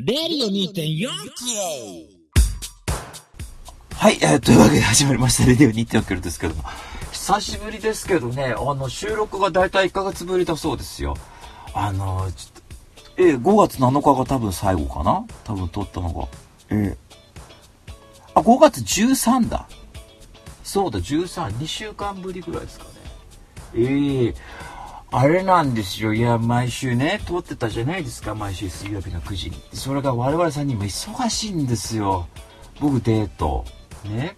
レディオ2.4キロはい、えー、というわけで始まりました、レディオ2.4キロですけども、久しぶりですけどね、あの、収録がだいたい1ヶ月ぶりだそうですよ。あの、ちょっと、えー、5月7日が多分最後かな？多分撮ったのが。えー、あ、5月13だ。そうだ、13、2週間ぶりぐらいですかね。ええーあれなんですよ。いや、毎週ね、撮ってたじゃないですか。毎週水曜日の9時に。それが我々さんにも忙しいんですよ。僕デート。ね。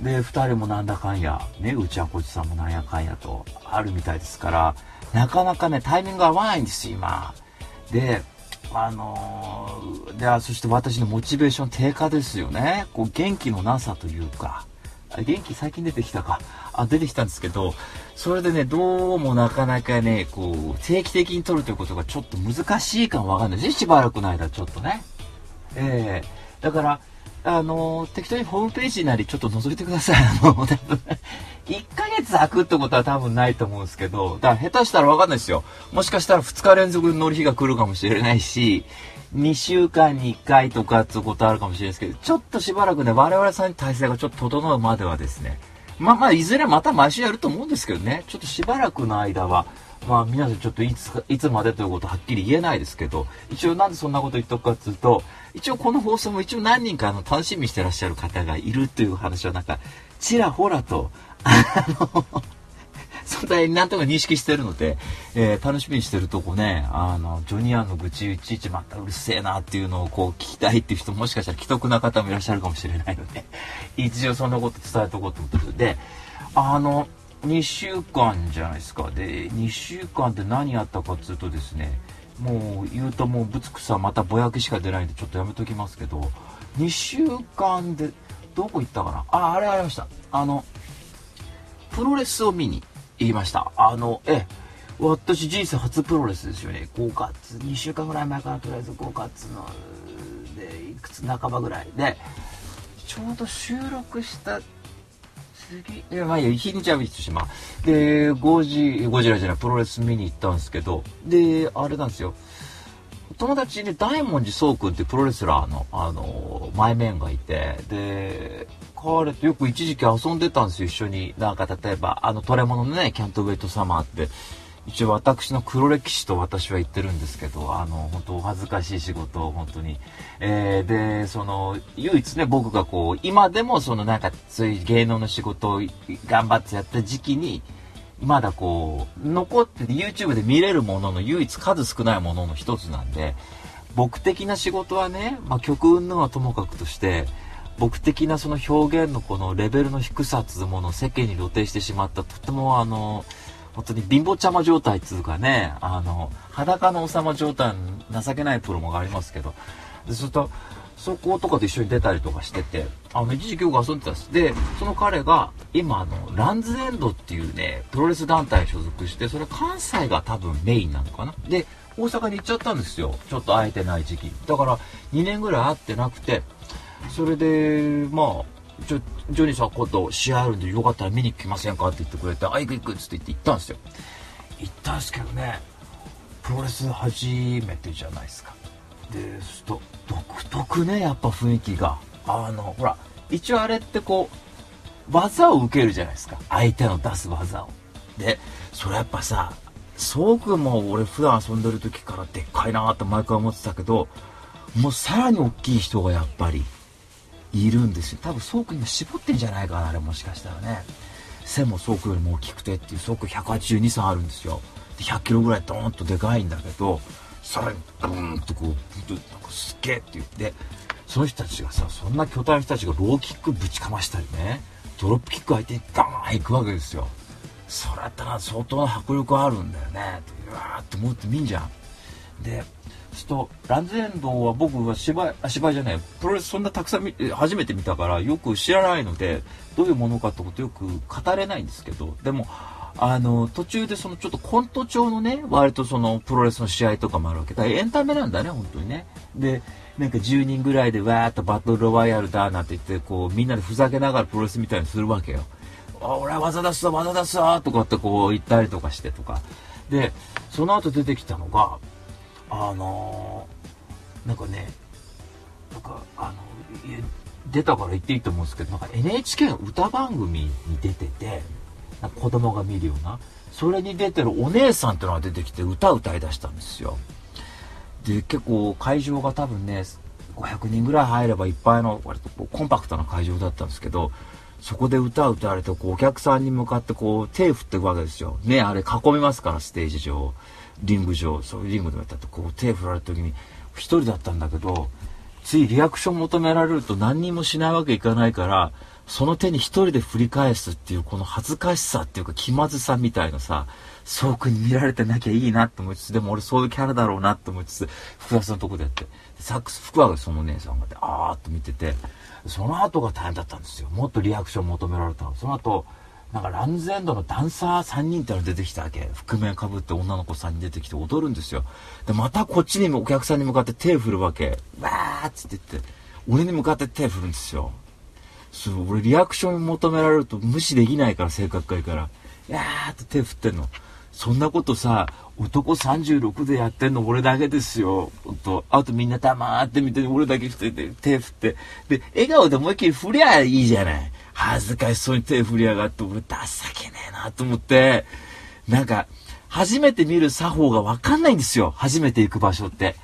で、2人もなんだかんや、ね、うちはこちさんもなんやかんやとあるみたいですから、なかなかね、タイミング合わないんですよ、今。で、あのー、で、そして私のモチベーション低下ですよね。こう、元気のなさというか、元気最近出てきたか。あ、出てきたんですけど、それでね、どうもなかなかね、こう、定期的に撮るということがちょっと難しいかもわかんないですしばらくの間ちょっとね。ええー、だから、あのー、適当にホームページなりちょっと覗いてください。あの、多分、1ヶ月空くってことは多分ないと思うんですけど、だから下手したらわかんないですよ。もしかしたら2日連続乗る日が来るかもしれないし、2週間に1回とかってことあるかもしれないですけど、ちょっとしばらくね、我々さんに体制がちょっと整うまではですね、まあまあ、いずれまた毎週やると思うんですけどね、ちょっとしばらくの間は、まあ皆さんちょっといついつまでということはっきり言えないですけど、一応なんでそんなこと言っとくかっていうと、一応この放送も一応何人かの楽しみにしてらっしゃる方がいるという話はなんか、ちらほらと、あの存在なんとか認識してるので、えー、楽しみにしてるとこね、あの、ジョニアンの愚痴いちいちまたうるせえなっていうのをこう聞きたいっていう人もしかしたら既得な方もいらっしゃるかもしれないので、一応そんなこと伝えとこうと思ってる。で、あの、2週間じゃないですか。で、2週間って何やったかっつうとですね、もう言うともうぶつくさまたぼやきしか出ないんでちょっとやめときますけど、2週間で、どこ行ったかな？あ、あれありました。あの、プロレスを見に言いました。あの、え、私人生初プロレスですよね。5月、2週間ぐらい前からとりあえず5月の、で、いくつ半ばぐらいで、ちょうど収録した次、いや、まあいいや、日にちは見としまうで、5時、5時らじゃない、プロレス見に行ったんですけど、で、あれなんですよ。友達に大文字宗君ってプロレスラーの、あの、前面がいて、で、彼とよく一時期遊んでたんですよ、一緒に。なんか例えば、あの、トレモノのね、キャントウェイトサマーって、一応私の黒歴史と私は言ってるんですけど、あの、本当お恥ずかしい仕事を本当に。えー、で、その、唯一ね、僕がこう、今でもそのなんか、そういう芸能の仕事を頑張ってやった時期に、まだこう、残ってて YouTube で見れるものの唯一数少ないものの一つなんで、僕的な仕事はね、まあ、曲云々はともかくとして、僕的なその表現のこのレベルの低さっていうものを世間に露呈してしまった、とてもあの、本当に貧乏ちゃま状態っていうかね、あの、裸の王様状態情けないプロもありますけど、ずっと、そことかと一緒に出たりとかしてて、あの、一時期よく遊んでたんです。で、その彼が、今、あの、ランズエンドっていうね、プロレス団体に所属して、それ関西が多分メインなのかな。で、大阪に行っちゃったんですよ。ちょっと会えてない時期。だから、2年ぐらい会ってなくて、それで、まあ、ちょ、ジョニーさん今度試合あるんでよかったら見に来ませんかって言ってくれて、あ、行く行くっつって言って行ったんですよ。行ったんですけどね、プロレス初めてじゃないですか。で、すと、独特ね、やっぱ雰囲気が。あの、ほら、一応あれってこう、技を受けるじゃないですか。相手の出す技を。で、それやっぱさ、そうくんも俺普段遊んでる時からでっかいなって毎回思ってたけど、もうさらに大きい人がやっぱりいるんですよ。多分そうくん今絞ってんじゃないかな、あれもしかしたらね。背もそうくんよりも大きくてっていう、そうくん182、3あるんですよ。で、100キロぐらいドーンとでかいんだけど、さらにドーンとこう、なんかすげえって言って、その人たちがさ、そんな巨体の人たちがローキックぶちかましたりね、ドロップキック相手にガーン行くわけですよ。それやったら相当な迫力あるんだよねって。うわーって思ってみんじゃん。で、ちょっと、ランズエンドは僕は芝居、あ、芝居じゃない、プロレスそんなたくさん初めて見たからよく知らないので、どういうものかってことよく語れないんですけど、でも、あの、途中でそのちょっとコント調のね、割とそのプロレスの試合とかもあるわけだから。エンタメなんだね、本当にね。で、なんか10人ぐらいでわーっとバトルロワイヤルだなんて言って、こう、みんなでふざけながらプロレスみたいにするわけよ。あ、俺は技出すぞ、技出すぞとかってこう言ったりとかしてとか。で、その後出てきたのが、あのなんかねなんかあの出たから言っていいと思うんですけどなんか NHK の歌番組に出ててなんか子供が見るようなそれに出てるお姉さんっていうのが出てきて歌歌いだしたんですよ。で結構会場が多分ね500人ぐらい入ればいっぱいの割とこうコンパクトな会場だったんですけどそこで歌を歌われてこうお客さんに向かってこう手振っていくわけですよ。ねあれ囲みますからステージ上。リング上そういうリングでもやったってこう手振られた時に一人だったんだけどついリアクション求められると何にもしないわけいかないからその手に一人で振り返すっていうこの恥ずかしさっていうか気まずさみたいなさそうくに見られてなきゃいいなって思いつつでも俺そういうキャラだろうなって思いつつ福田さんのとこでやってサックス福田がその姉さんがあーっと見ててその後が大変だったんですよ。もっとリアクション求められたその後なんかランズエンドのダンサー3人っての出てきたわけ覆面かぶって女の子3人出てきて踊るんですよでまたこっちにもお客さんに向かって手振るわけわーっつって言って俺に向かって手振るんですよそう俺リアクション求められると無視できないから性格がいいからやーって手振ってんのそんなことさ男36でやってんの俺だけですよ。と。あとみんな黙って見て俺だけて手振って。で、笑顔で思いっきり振りゃいいじゃない。恥ずかしそうに手振りやがって俺情けねえなと思って、なんか、初めて見る作法がわかんないんですよ。初めて行く場所って。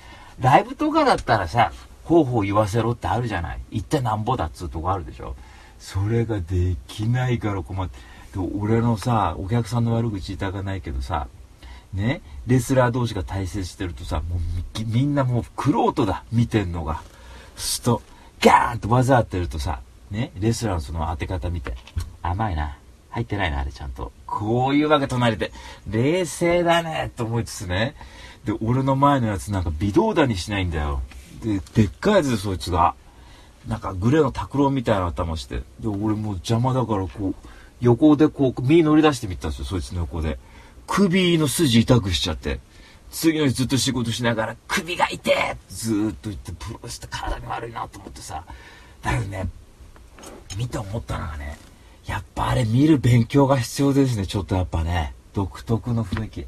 ライブとかだったらさ、方法言わせろってあるじゃない。行ってなんぼだっつうとこあるでしょ。それができないから困って。俺のさ、お客さんの悪口言いたかないけどさ、ね、レスラー同士が対戦してるとさ、もうみんなもうクロートだ、見てんのが。すと、ガーンと技当てるとさ、ね、レスラーのその当て方見て、甘いな。入ってないな、あれちゃんと。こういうわけ隣で、冷静だね、と思いつつね。で、俺の前のやつなんか微動だにしないんだよ。で、でっかいやつで、そいつが。なんかグレーの拓郎みたいな頭して。で、俺もう邪魔だからこう、横でこう、身乗り出してみたんですよ、そいつの横で。首の筋痛くしちゃって、次の日ずっと仕事しながら、首が痛えずーっと言って、プロレスって体に悪いなと思ってさ、だけどね、見て思ったのがね、やっぱあれ見る勉強が必要ですね、ちょっとやっぱね。独特の雰囲気。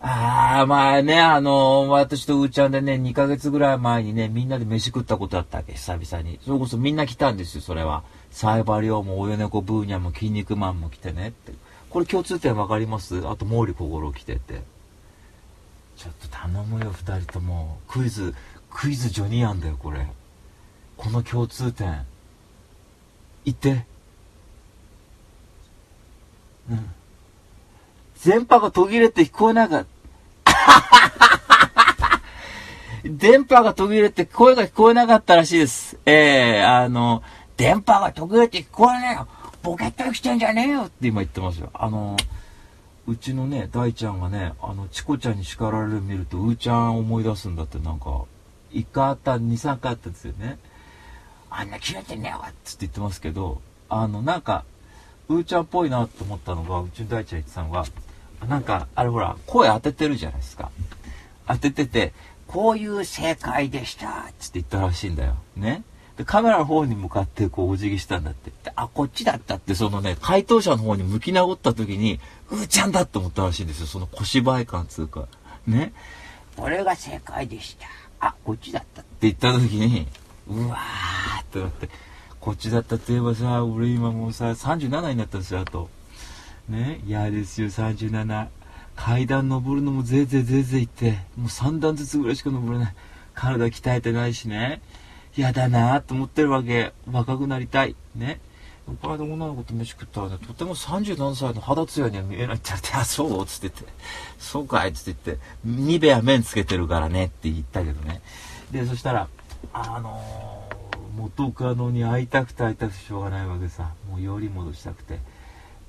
ああ、まあね、あのー、私とうーちゃんでね、2ヶ月ぐらい前にね、みんなで飯食ったことあったわけ、久々に。それこそみんな来たんですよ、それは。サイバリオも、親猫ブーニャも、筋肉マンも来てねって。これ共通点分かります？あと毛利小五郎来ててちょっと頼むよ2人ともクイズクイズジョニアンだよこれこの共通点言ってうん電波が途切れて聞こえなかっ 電波が途切れて声が聞こえなかったらしいです。ええー、あの、電波が途切れて聞こえないよ。ボケッと生きてんじゃねえよって今言ってますよ。あの、うちのね、大ちゃんがね、あの、チコちゃんに叱られる見ると、うーちゃん思い出すんだってなんか、一回あった、二三回あったんですよね。あんな切れてんねよっつって言ってますけど、あの、なんか、うーちゃんっぽいなと思ったのが、うちの大ちゃん言ってたのが、なんか、あれほら、声当ててるじゃないですか。当ててて、こういう正解でしたっつって言ったらしいんだよ。ね。で、カメラの方に向かってこうお辞儀したんだって。であ、こっちだったって、そのね、回答者の方に向き直った時に、うーちゃんだって思ったらしいんですよ。その小芝居感つうか。ね。これが正解でした。あ、こっちだったって言った時に、うわーってなって、こっちだったって言えばさ、俺今もうさ、37になったんですよ、あと。ね。嫌ですよ、37。階段登るのもぜいぜいぜいぜいって、もう3段ずつぐらいしか登れない。体鍛えてないしね。嫌だなと思ってるわけ。若くなりたい。ね。この間女の子と飯食ったらね、とても37歳の肌ツヤには見えないって言われて、あ、そうっつってて、そうかいっつって言って、ニベア面つけてるからねって言ったけどね。で、そしたら、あのー、元カノに会いたくて会いたくてしょうがないわけさ。もうより戻したくて。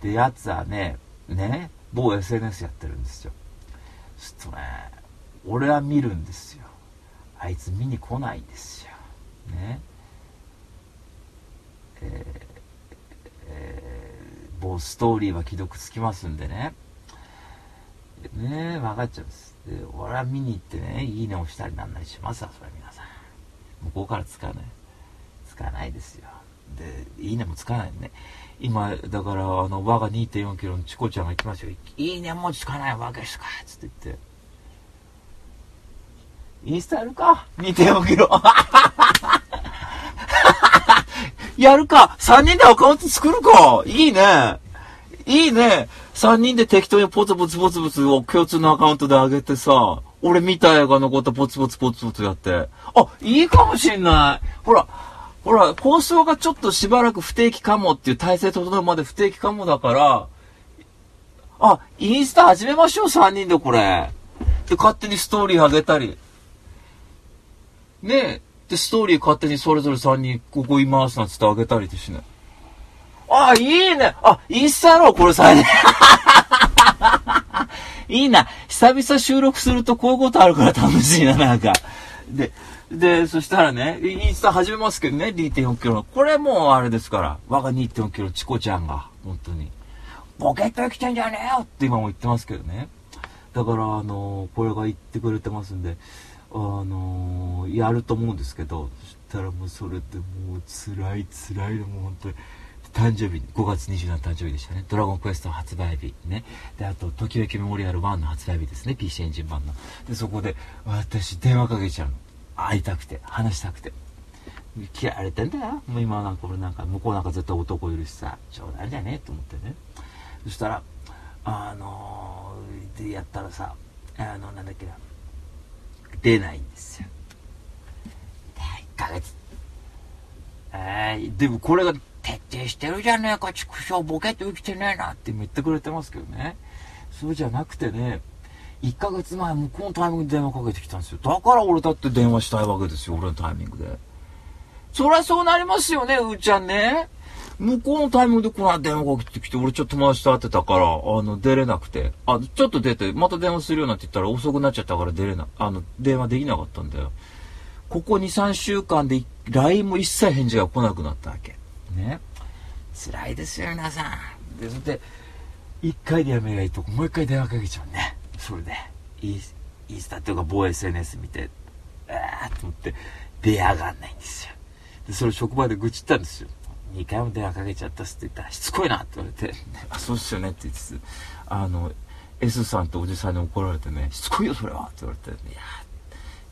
で、やつはね、ね、某 SNS やってるんですよ。ちょっとね、俺は見るんですよ。あいつ見に来ないんですよ。ねえーえー、某ストーリーは既読つきますんでねね分かっちゃうんですで俺は見に行ってねいいね押したりなんなりしますわそれ皆さん向こからつかないつかないですよでいいねもつかないね今だからあの我が2 4キロのチコちゃんが行きますよいいねもつかないわけですかつって言ってインスタやるか ?2.4 キロ。やるか !3 人でアカウント作るか？いいね。いいね。3人で適当にポツポツポツポツを共通のアカウントで上げてさ、俺見た映画のことポツポツポツポツやって。あ、いいかもしんない。ほら、ほら、放送がちょっとしばらく不定期かもっていう体制整うまで不定期かもだから、あ、インスタ始めましょう、3人でこれ。で、勝手にストーリー上げたり。ねえ。で、ストーリー勝手にそれぞれ3人、ここいますなんつってあげたりしね。あ、いいね。あ、インスタやろう、これ最近。いいな。久々収録するとこういうことあるから楽しいな、なんか。で、で、そしたらね、インスタ始めますけどね、2.4キロの。これもうあれですから。我が2.4キロ、チコちゃんが、本当に。ポケット生きてんじゃねえよって今も言ってますけどね。だから、あのこれが言ってくれてますんで、あのやると思うんですけど、そしたらもうそれってもう辛い辛いの、もう本当に。誕生日、5月27日誕生日でしたね。ドラゴンクエスト発売日。ね。で、あと、ときめきメモリアル1の発売日ですね。PC エンジン版の。で、そこで、私、電話かけちゃうの。会いたくて、話したくて。嫌われてんだよ。もう今なんか俺なんか、向こうなんか絶対男いるしさ、冗談じゃねえと思ってね。そしたら、あのー、で、やったらさ、あの、なんだっけな、出ないんですよ。で、1ヶ月。えー、でもこれが徹底してるじゃねえか、畜生ボケて生きてねえなって言ってくれてますけどね。そうじゃなくてね、1ヶ月前、向こうのタイミングで電話かけてきたんですよ。だから俺だって電話したいわけですよ、俺のタイミングで。そりゃそうなりますよね、うーちゃんね。向こうのタイミングでこの電話かけてきて、俺ちょっと友達と会ってたから、あの、出れなくて。あ、ちょっと出て、また電話するようなって言ったら遅くなっちゃったから出れな、あの、電話できなかったんだよ。ここ2、3週間で LINE も一切返事が来なくなったわけ。ね。辛いですよ、皆さん。で、それで、一回でやめりゃいいとこ、もう一回電話かけちゃうね。それで、インスタっていうか某 SNS 見て、あーと思って、出やがんないんですよ。で、それ職場で愚痴ったんですよ。2回も電話かけちゃったっすって言ったら、しつこいなって言われて、あ、そうっすよねって言いつつ、あの、S さんとおじさんに怒られてね、しつこいよそれはって言われて、いや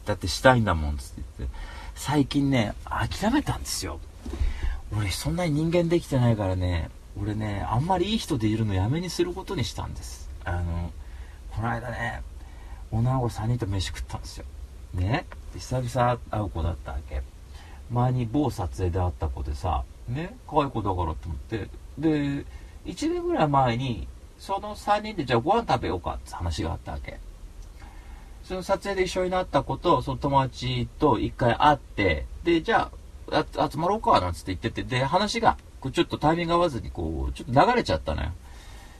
だってしたいんだもんっつって言って、最近ね、諦めたんですよ。俺そんなに人間できてないからね、俺ね、あんまりいい人でいるのやめにすることにしたんです。あの、この間ね、女の子3人と飯食ったんですよ。ね。久々会う子だったわけ。前に某撮影で会った子でさ、ね、可愛い子だからって思って、で、1年ぐらい前に、その3人でじゃあご飯食べようかって話があったわけ。その撮影で一緒になった子と、その友達と一回会って、で、じゃあ、集まろうか、なんつって言ってて、で、話が、ちょっとタイミング合わずに、こう、ちょっと流れちゃったのよ。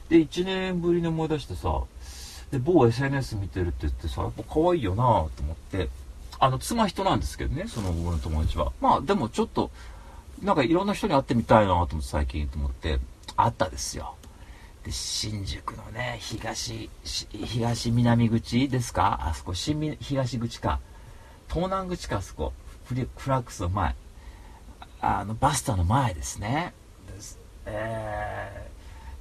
で、1年ぶりに思い出してさ、で、某 SNS 見てるって言ってさ、やっぱ可愛いよなと思って、あの、妻人なんですけどね、その僕の友達は。まあ、でもちょっと、なんかいろんな人に会ってみたいなと思って最近と思って、会ったですよ。で、新宿のね、東、東南口ですか？あそこ、新東口か。東南口か、あそこ。フラックスの前。あの、バスターの前ですね。ですえ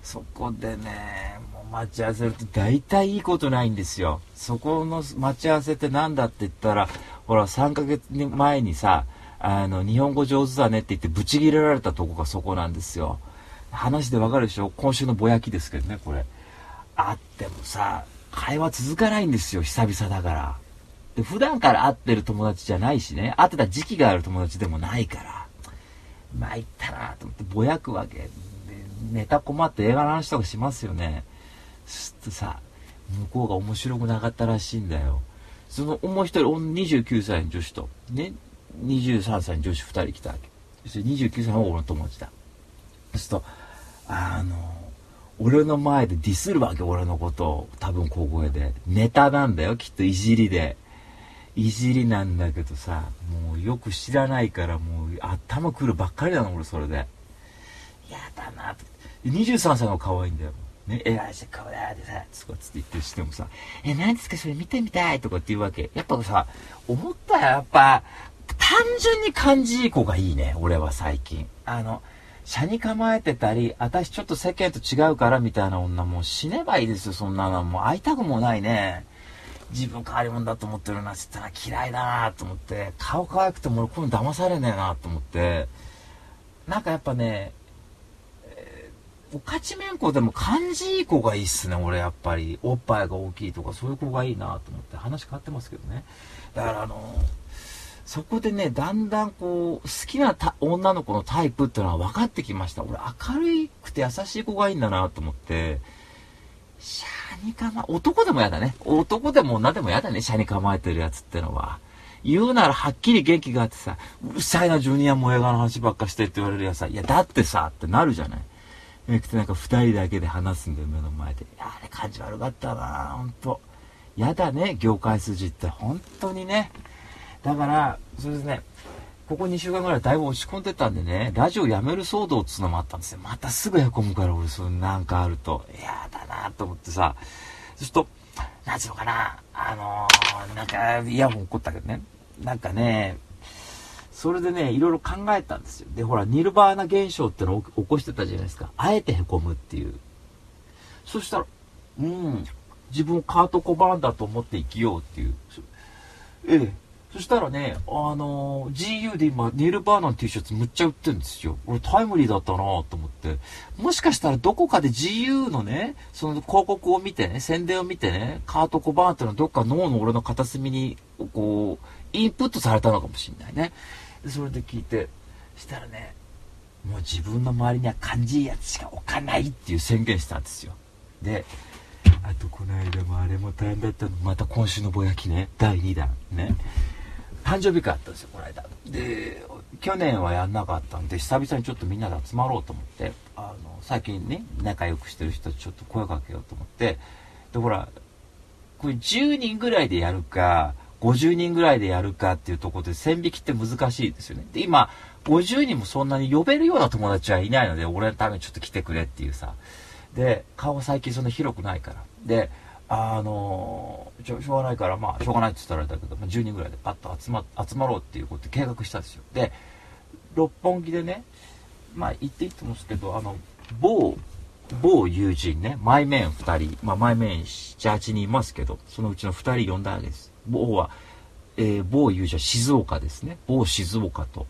ー、そこでね、もう待ち合わせると大体いいことないんですよ。そこの待ち合わせって何だって言ったら、ほら、3ヶ月前にさ、あの、日本語上手だねって言ってブチギレられたとこがそこなんですよ。話でわかるでしょ？今週のぼやきですけどね、これ。会ってもさ、会話続かないんですよ、久々だから。で普段から会ってる友達じゃないしね、会ってた時期がある友達でもないから。参ったなと思ってぼやくわけ。ネタ困って映画の話とかしますよね。すっとさ、向こうが面白くなかったらしいんだよ。その、もう一人、29歳の女子と、ね、23歳の女子2人来たわけ。そして29歳の俺の友達だ。そうすると、あの、俺の前でディスるわけ、俺のことを。多分小声で。ネタなんだよ、きっといじりで。いじりなんだけどさ、もうよく知らないから、もう頭くるばっかりなの、俺それで。やだなって。23歳の可愛いんだよ。ね、え、あして顔だってさ、つかつって言ってしてもさ、え、何ですかそれ見てみたいとかって言うわけ。やっぱさ、思ったよ、やっぱ、単純に感じいい子がいいね、俺は最近。あの、車に構えてたり、私ちょっと世間と違うからみたいな女もう死ねばいいですよ、そんなの。もう会いたくもないね。自分変わり者だと思ってるなって言ったら嫌いだなと思って顔可愛くても俺こういうの騙されねえなと思って。なんかやっぱね、えー、おかちめんこでも感じいい子がいいっすね俺やっぱり。おっぱいが大きいとかそういう子がいいなと思って話変わってますけどね。だからあのそこでね、だんだんこう、好きな女の子のタイプっていうのは分かってきました。俺明るくて優しい子がいいんだなと思って、シャに構え、男でも嫌だね。男でも女でも嫌だね、シャに構えてるやつってのは。言うならはっきり元気があってさ、うるさいな、ジュニアも映画の話ばっかしてって言われるやつさ、いや、だってさ、ってなるじゃない。めくてなんか二人だけで話すんだよ、目の前で。あれ感じ悪かったなほんと。嫌だね、業界筋って本当にね。だから、それですね、ここ2週間ぐらいだいぶ落ち込んでたんでね、ラジオやめる騒動っつうのもあったんですよ。またすぐへこむから俺、そんなんかあると。嫌だなと思ってさ、そうすると、なんつうのかな、あのー、なんか、イヤホン怒ったけどね、なんかね、それでね、いろいろ考えたんですよ。で、ほら、ニルバーナ現象ってのを起こしてたじゃないですか。あえてへこむっていう。そしたら、うん、自分をカート・コバーンだと思って生きようっていう。ええ、そしたらね、あのー、GU で今、ネルバーナーの T シャツむっちゃ売ってるんですよ。俺タイムリーだったなと思って。もしかしたらどこかで GU のね、その広告を見てね、宣伝を見てね、カートコバーンってのはどっか脳の俺の片隅に、こう、インプットされたのかもしんないね。それで聞いて、したらね、もう自分の周りには感じいいやつしか置かないっていう宣言したんですよ。で、あとこの間もあれも大変だったの。また今週のぼやきね、第2弾。ね。誕生日会あったんですよ、この間。で、去年はやんなかったんで、久々にちょっとみんなで集まろうと思って、あの、最近ね、仲良くしてる人ちょっと声かけようと思って、で、ほら、これ10人ぐらいでやるか、50人ぐらいでやるかっていうところで線引きって難しいですよね。で、今、50人もそんなに呼べるような友達はいないので、俺のためにちょっと来てくれっていうさ。で、顔最近そんな広くないから。で、あのしょうがないから、まあ、しょうがないって言ったらあれだけど、まあ、10人ぐらいでパッと集ま、集まろうっていうことで計画したんですよ。で、六本木でね、まあ、言っていいと思うんですけど、あの、某、某友人ね、マイメン2人、まあ、マイメン7、8人いますけど、そのうちの2人呼んだわけです。某は、えー、某友人は静岡ですね。某静岡と、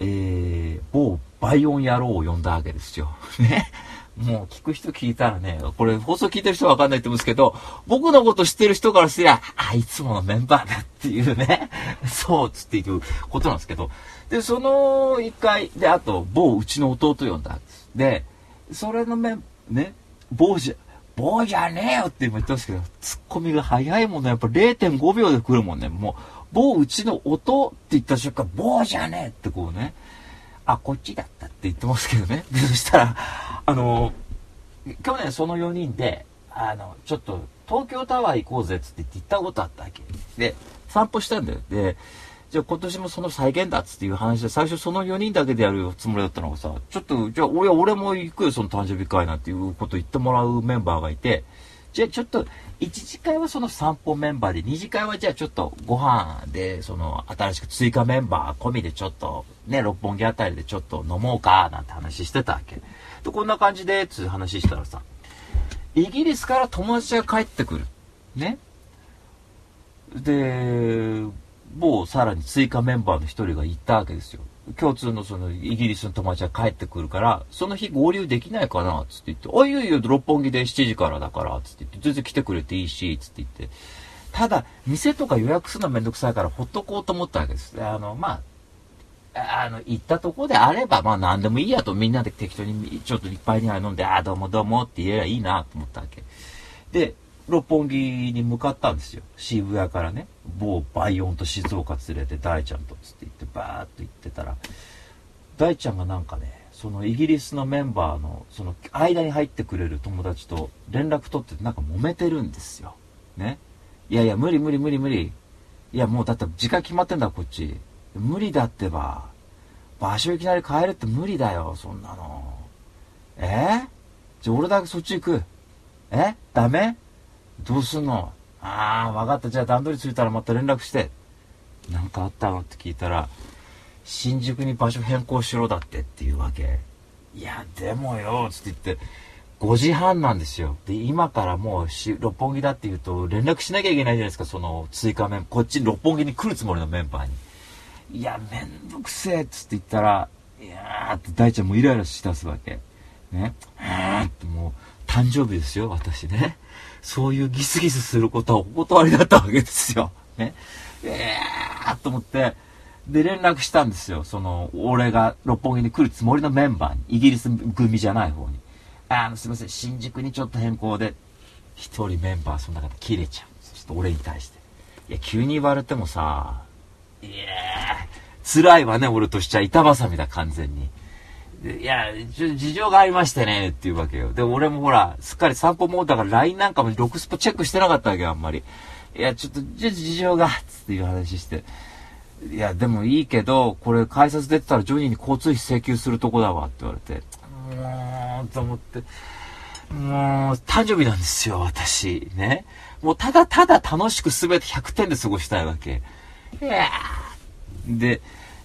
えー、某バイオン野郎を呼んだわけですよ。ね。もう聞く人聞いたらね、これ放送聞いてる人はわかんないと思うんですけど、僕のこと知ってる人からすりゃ、あ、いつものメンバーだっていうね、そうつっていうことなんですけど、で、その一回、で、あと、某うちの弟呼んだんです。で、それのメン、ね、某じゃ、棒じゃねえよって今言ったんですけど、ツッコミが早いもんね。やっぱ0.5秒で来るもんね。もう、棒うちの音って言った瞬間、棒じゃねえってこうね。あ、こっちだったって言ってますけどね。で、そしたら、あの、去年その4人で、あの、ちょっと、東京タワー行こうぜっつって言ったことあったわけ。で、散歩したんだよ。で、じゃあ今年もその再現だっつっていう話で、最初その4人だけでやるつもりだったのがさ、ちょっと、じゃあ俺、俺も行くよ、その誕生日会なんていうこと言ってもらうメンバーがいて、じゃあちょっと、1次会はその散歩メンバーで、2次会はじゃあちょっとご飯で、その新しく追加メンバー込みでちょっと、ね、六本木あたりでちょっと飲もうか、なんて話してたわけ。で、こんな感じで、つう話したらさ、イギリスから友達が帰ってくる。ね。で、某さらに追加メンバーの一人が行ったわけですよ。共通のそのイギリスの友達が帰ってくるから、その日合流できないかなつって言って、あ、いよいよ六本木で7時からだからつって言って、全然来てくれていいし、つって言って。ただ、店とか予約するのめんどくさいからほっとこうと思ったわけです。あの、まあ、あの、行ったとこであれば、まあ何でもいいやとみんなで適当にちょっといっぱいに飲んで、ああ、どうもどうもって言えばいいなと思ったわけ。で、六本木に向かったんですよ。渋谷からね、某バイオンと静岡連れて大ちゃんとつって言ってバーっと行ってたら、大ちゃんがなんかね、そのイギリスのメンバーの、その間に入ってくれる友達と連絡取ってなんか揉めてるんですよ。ね。いやいや、無理無理無理無理。いや、もうだって時間決まってんだ、こっち。無理だってば。場所いきなり変えるって無理だよ、そんなの。え？じゃあ俺だけそっち行く。え？ダメ？どうすんの？ああ、わかった。じゃあ段取りついたらまた連絡して。なんかあったのって聞いたら、新宿に場所変更しろだってっていうわけ。いや、でもよ、つって言って、5時半なんですよ。で、今からもうし六本木だって言うと連絡しなきゃいけないじゃないですか、その追加メンこっち六本木に来るつもりのメンバーに。いや、めんどくせえっつって言ったら、いやーって大ちゃんもイライラしだすわけ。ね。あーってもう、誕生日ですよ、私ね。そういうギスギスすることはお断りだったわけですよ。ね。えーと思って、で、連絡したんですよ。その、俺が六本木に来るつもりのメンバーに。イギリス組じゃない方に。あの、すいません、新宿にちょっと変更で、一人メンバーその中で切れちゃう。そして俺に対して。いや、急に言われてもさ、いや辛いわね、俺としちゃ板挟みだ、完全に。いや、事情がありましてね、っていうわけよ。で、俺もほら、すっかり散歩モーターから LINE なんかも6スポチェックしてなかったわけよ、あんまり。いや、ちょっと、事情が、つっていう話して。いや、でもいいけど、これ改札出てたらジョニーに交通費請求するとこだわって言われて、もう、と思って、もう、誕生日なんですよ、私。ね。もう、ただただ楽しく全て100点で過ごしたいわけ。いやで、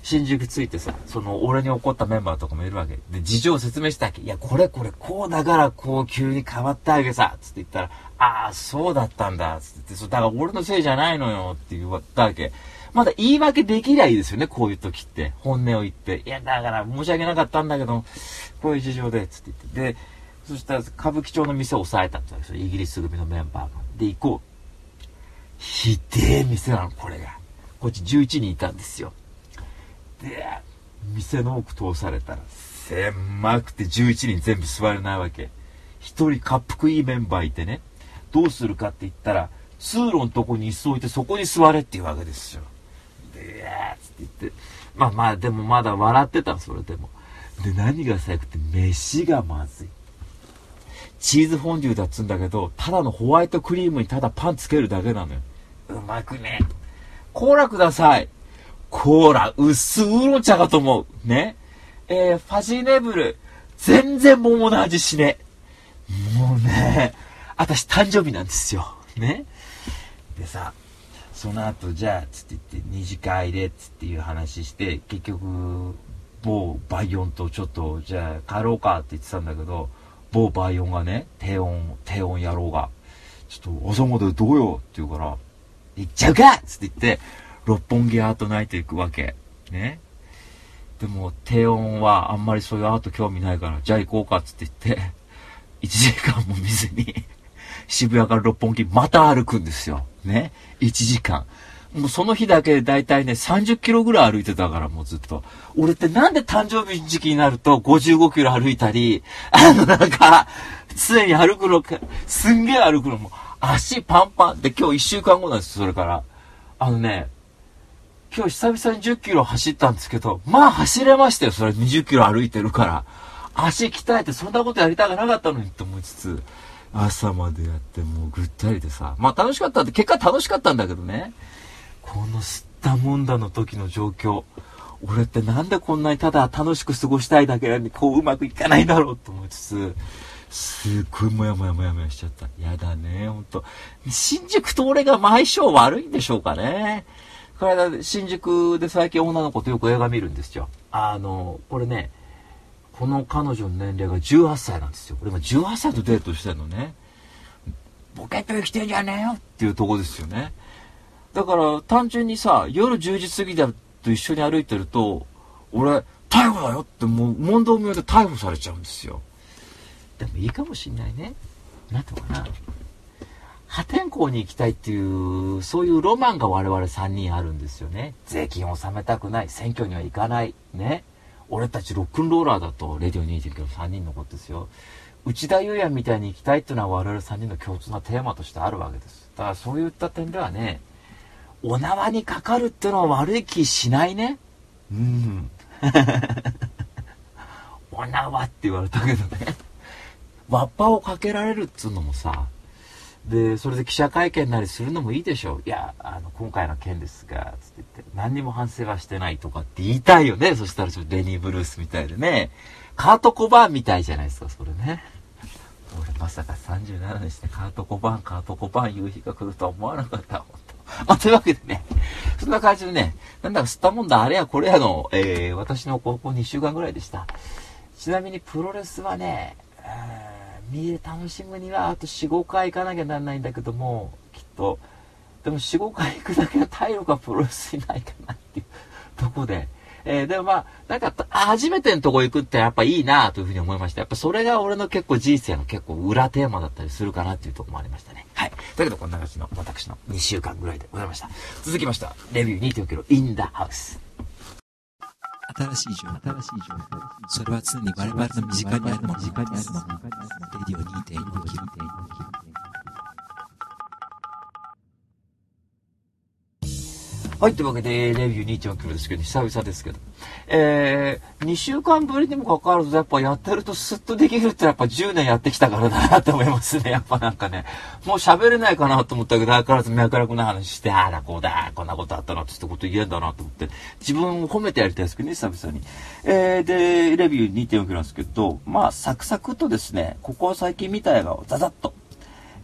新宿着いてさ、その、俺に怒ったメンバーとかもいるわけ。で、事情を説明したわけ。いや、これこれ、こうだから、こう急に変わったわけさ、つって言ったら、ああ、そうだったんだ、つってそう、だから俺のせいじゃないのよ、って言ったわけ。まだ言い訳できりゃいいですよね、こういう時って。本音を言って。いや、だから申し訳なかったんだけど、こういう事情で、つって言って。で、そしたら歌舞伎町の店を押さえたってわけ。イギリス組のメンバーが。で、行こう。ひでえ店なの、これが。こっち11人いたんですよ。で、店の奥通されたら、狭くて11人全部座れないわけ。一人滑腹いいメンバーいてね、どうするかって言ったら、通路のとこに椅子置いてそこに座れっていうわけですよ。で、ーつって言って、まあまあでもまだ笑ってたそれでも。で、何が最悪って飯がまずい。チーズフォンデュだっつんだけど、ただのホワイトクリームにただパンつけるだけなのよ。うまくね。コーラください。コーラ、薄ウーロン茶かと思う。ね。えー、ファジーネブル。全然桃の味しね。もうね、私誕生日なんですよ。ね。でさ、その後、じゃあ、つって言って、二次会で、つっていう話して、結局、某バイオンとちょっと、じゃあ帰ろうかって言ってたんだけど、某バイオンがね、低音、低音野郎が、ちょっと朝までどうよって言うから、行っちゃうかつって言って、六本木アートナイト行くわけ。ね。でも、低音はあんまりそういうアート興味ないから、じゃあ行こうかっつって言って、1時間も見ずに 渋谷から六本木また歩くんですよ。ね。1時間。もうその日だけでだいたいね、30キロぐらい歩いてたからもうずっと。俺ってなんで誕生日時期になると55キロ歩いたり、あのなんか、常に歩くのか、すんげえ歩くのも、足パンパン。で、今日1週間後なんですそれから。あのね、今日久々に10キロ走ったんですけど、まあ走れましたよ。それ20キロ歩いてるから。足鍛えてそんなことやりたくなかったのにと思いつつ。朝までやってもうぐったりでさ。まあ楽しかったって、結果楽しかったんだけどね。この吸ったもんだの時の状況。俺ってなんでこんなにただ楽しく過ごしたいだけなのにこううまくいかないんだろうと思いつつ、すっごいもやもやもやもやしちゃった。やだね、ほんと。新宿と俺が相性悪いんでしょうかね。これ間、新宿で最近女の子とよく映画見るんですよ。あの、これね、この彼女の年齢が18歳なんですよ。俺今18歳とデートしてんのね。ボケット生きてんじゃねえよっていうとこですよね。だから単純にさ、夜10時過ぎだと一緒に歩いてると、俺、逮捕だよってもう問答無用で逮捕されちゃうんですよ。でもいいかもしんないね。なんとかな。破天荒に行きたいっていう、そういうロマンが我々3人あるんですよね。税金を納めたくない。選挙には行かない。ね。俺たちロックンローラーだと、レディオ2.9の3人のことですよ。内田裕也みたいに行きたいっていうのは我々3人の共通なテーマとしてあるわけです。だからそういった点ではね、お縄にかかるっていうのは悪い気しないね。うん。お縄って言われたけどね。わっぱをかけられるっつうのもさ、で、それで記者会見なりするのもいいでしょう。いや、あの、今回の件ですが、つって言って、何にも反省はしてないとかって言いたいよね。そしたらちょっとレニー・ブルースみたいでね。カート・コバーンみたいじゃないですか、それね。俺まさか37にしてカート・コバーン、カート・コバーン夕日が来るとは思わなかった、本当まあ、というわけでね、そんな感じでね、なんだか吸ったもんだ、あれやこれやの、えー、私の高校2週間ぐらいでした。ちなみにプロレスはね、見る楽しむにはあと45回行かなきゃならないんだけどもきっとでも45回行くだけは体力がプロレスにないかなっていうとこでえー、でもまあ、なんか、初めてのとこ行くってやっぱいいなというふうに思いました。やっぱそれが俺の結構人生の結構裏テーマだったりするかなっていうとこもありましたね。はい。だけどこんな感じの私の2週間ぐらいでございました。続きました。レビュー2.0キロインダハウス。新しい情報、新しい情報。それは常に我々の身近にあるもの。身近にあるもの。レディオ2.0キロ。はい、というわけで、レビュー2.4キロですけど、久々ですけど。えー、2週間ぶりにもかかわらず、やっぱやってるとスッとできるってやっぱ10年やってきたからだなと思いますね。やっぱなんかね、もう喋れないかなと思ったけど、相変わらず脈絡な話して、ああだこうだ、こんなことあったなってってこと言えんだなと思って、自分を褒めてやりたいですけどね、久々に。えー、で、レビュー2.4キロなんですけど、まあ、サクサクとですね、ここ最近見た映画をザザッと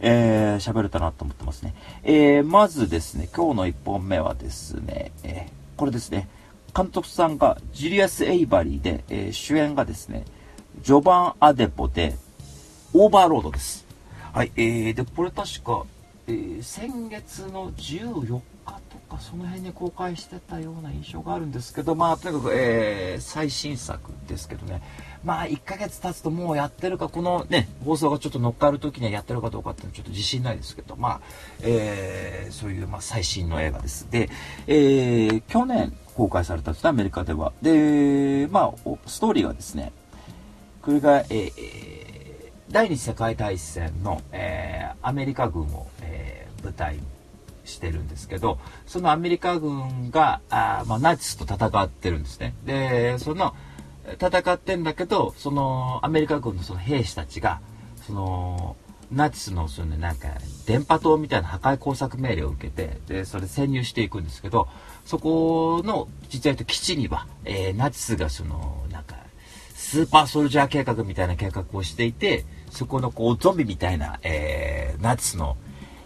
えー、喋れたなと思ってますね。えー、まずですね、今日の1本目はですね、えー、これですね、監督さんがジュリアス・エイバリーで、えー、主演がですね、ジョバン・アデポで、オーバーロードです。はい、えー、で、これ確か、えー、先月の14日とか、その辺に公開してたような印象があるんですけど、まあ、とにかく、えー、最新作ですけどね、まあ、1ヶ月経つともうやってるか、このね、放送がちょっと乗っかる時にはやってるかどうかっていうのはちょっと自信ないですけど、まあ、えー、そういう、まあ、最新の映画です。で、えー、去年公開されたんですね、アメリカでは。で、まあ、ストーリーはですね、これが、えー、第二次世界大戦の、えー、アメリカ軍を、えー、舞台にしてるんですけど、そのアメリカ軍が、あまあ、ナチスと戦ってるんですね。で、その、戦ってんだけど、そのアメリカ軍のその兵士たちが、そのナチスのそのなんか電波塔みたいな破壊工作命令を受けて、で、それ潜入していくんですけど、そこの実際と基地には、えー、ナチスがそのなんかスーパーソルジャー計画みたいな計画をしていて、そこのこうゾンビみたいな、えー、ナチスの、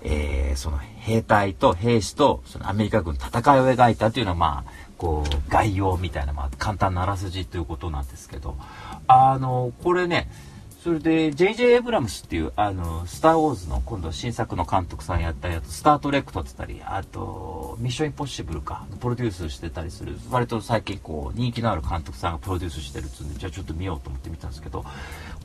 えー、その兵隊と兵士とそのアメリカ軍の戦いを描いたというのはまあ、こう、概要みたいな、まあ、簡単なあらすじということなんですけど、あの、これね、それで、J.J. エブラムスっていう、あの、スター・ウォーズの今度新作の監督さんやったやつ、スター・トレック撮ってたり、あと、ミッション・インポッシブルか、プロデュースしてたりする、割と最近こう、人気のある監督さんがプロデュースしてるっつうんで、じゃあちょっと見ようと思って見たんですけど、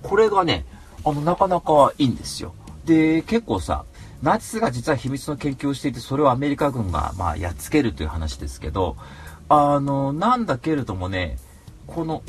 これがね、あの、なかなかいいんですよ。で、結構さ、ナチスが実は秘密の研究をしていて、それをアメリカ軍が、まあ、やっつけるという話ですけど、あの、なんだけれどもね、この、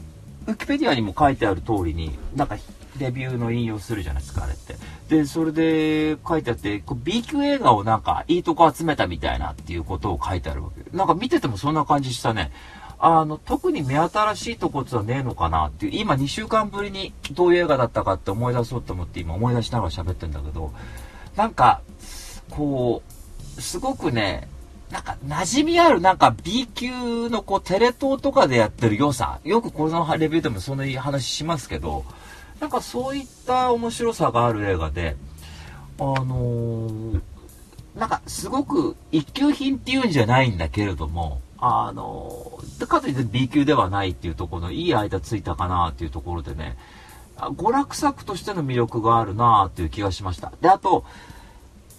ウィキペディアにも書いてある通りに、なんか、レビューの引用するじゃないですか、あれって。で、それで書いてあって、B 級映画をなんか、いいとこ集めたみたいなっていうことを書いてあるわけ。なんか見ててもそんな感じしたね。あの、特に目新しいとこってはねえのかなっていう、今2週間ぶりにどういう映画だったかって思い出そうと思って今思い出しながら喋ってんだけど、なんか、こう、すごくね、なんか、馴染みある、なんか B 級のこう、テレ東とかでやってる良さ。よくこのレビューでもそんな話しますけど、なんかそういった面白さがある映画で、あのー、なんかすごく一級品っていうんじゃないんだけれども、あのー、かといって B 級ではないっていうところのいい間ついたかなっていうところでね、娯楽作としての魅力があるなっていう気がしました。で、あと、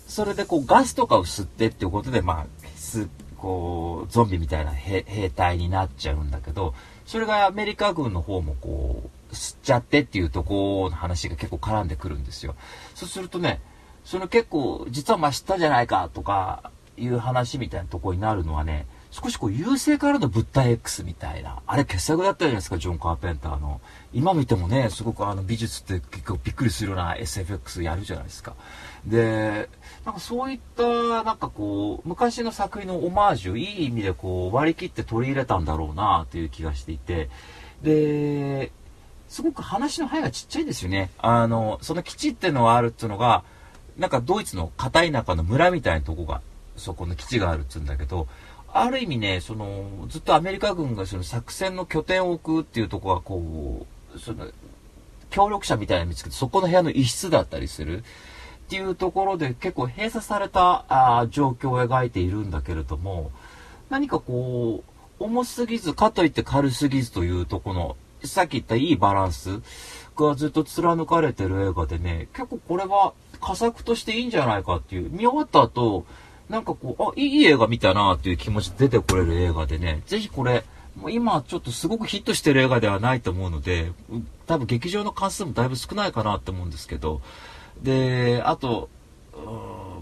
それでこうガスとかを吸ってっていうことで、まあ、すこう、ゾンビみたいな兵隊になっちゃうんだけど、それがアメリカ軍の方もこう、吸っちゃってっていうとこの話が結構絡んでくるんですよ。そうするとね、その結構、実はまあ知ったじゃないかとかいう話みたいなとこになるのはね、少しこう優勢からの物体 X みたいな、あれ傑作だったじゃないですか、ジョン・カーペンターの。今見てもね、すごくあの美術って結構びっくりするような SFX やるじゃないですか。で、なんかそういった、なんかこう、昔の作品のオマージュ、いい意味でこう割り切って取り入れたんだろうなという気がしていて、で、すごく話の範囲がちっちゃいですよね。あの、その基地ってのがあるっていうのが、なんかドイツの片田舎の村みたいなとこが、そこの基地があるっつうんだけど、ある意味ね、その、ずっとアメリカ軍がその作戦の拠点を置くっていうとこがこう、その、協力者みたいなの見つけて、そこの部屋の一室だったりする。っていうところで結構閉鎖されたあ状況を描いているんだけれども、何かこう、重すぎず、かといって軽すぎずというとこの、さっき言ったいいバランスがずっと貫かれてる映画でね、結構これは佳作としていいんじゃないかっていう、見終わった後、なんかこう、あ、いい映画見たなっていう気持ち出てこれる映画でね、ぜひこれ、もう今ちょっとすごくヒットしてる映画ではないと思うので、多分劇場の関数もだいぶ少ないかなって思うんですけど、で、あと、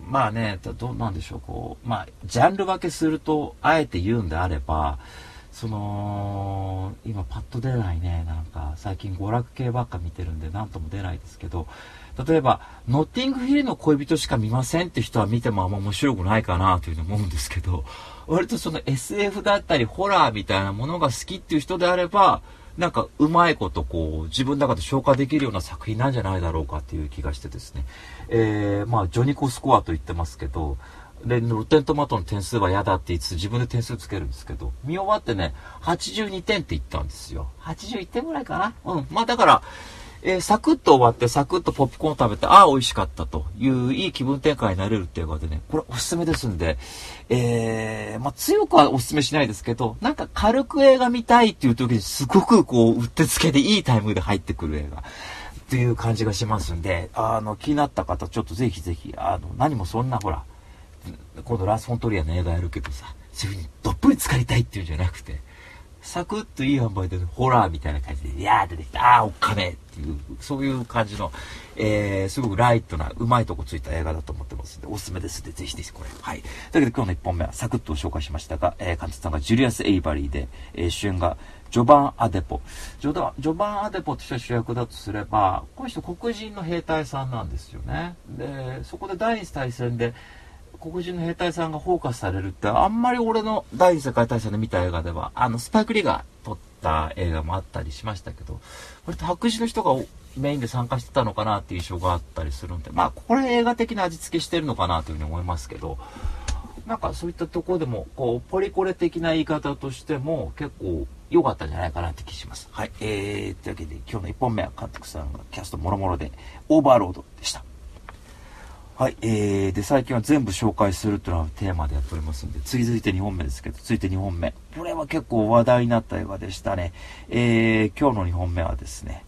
まあね、どうなんでしょう、こう、まあ、ジャンル分けすると、あえて言うんであれば、その、今パッと出ないね、なんか、最近娯楽系ばっか見てるんで、なんとも出ないですけど、例えば、ノッティングヒルの恋人しか見ませんって人は見てもあんま面白くないかなというふうに思うんですけど、割とその SF だったりホラーみたいなものが好きっていう人であれば、なんかうまいことこう自分の中で消化できるような作品なんじゃないだろうかっていう気がしてですね。えー、まあジョニコスコアと言ってますけど、で、ロッテントマトの点数は嫌だって言いつつ自分で点数つけるんですけど、見終わってね、82点って言ったんですよ。81点ぐらいかな？うん。まあだから、えー、サクッと終わってサクッとポップコーン食べて、ああ、美味しかったといういい気分転換になれるっていうことでね、これおすすめですんで、えー、まあ強くはおすすめしないですけど、なんか軽く映画見たいっていう時にすごくこう、うってつけでいいタイムで入ってくる映画。っていう感じがしますんで、あの、気になった方、ちょっとぜひぜひ、あの、何もそんなほら、今度ラース・フォン・トリアーの映画やるけどさ、そういう風にどっぷり浸かりたいっていうんじゃなくて、サクッといい塩梅でホラーみたいな感じで、いやー出てきた、あーおっかねっていう、そういう感じの、えー、すごくライトな、うまいとこついた映画だと思ってますんで、おすすめですんで、ぜひぜひこれ。はい。というわけで今日の1本目はサクッと紹介しましたが、えー、監督さんがジュリアス・エイバリーで、えー、主演がジョバン・アデポ。ジョダジョバン・アデポっては主役だとすれば、この人黒人の兵隊さんなんですよね。で、そこで第二次大戦で、黒人の兵隊さんがフォーカスされるって、あんまり俺の第二次世界大戦で見た映画では、あの、スパイク・リーが撮った映画もあったりしましたけど、割と白人の人がメインで参加してたのかなっていう印象があったりするんで、まあ、これ映画的な味付けしてるのかなというふうに思いますけど、なんかそういったところでも、こう、ポリコレ的な言い方としても結構良かったんじゃないかなって気します。はい。えー、というわけで今日の1本目は監督さんがキャストもろもろで、オーバーロードでした。はい、えー、で、最近は全部紹介するというのはテーマでやっておりますんで、次続いて2本目ですけど、続いて2本目。これは結構話題になった映画でしたね。えー、今日の2本目はですね、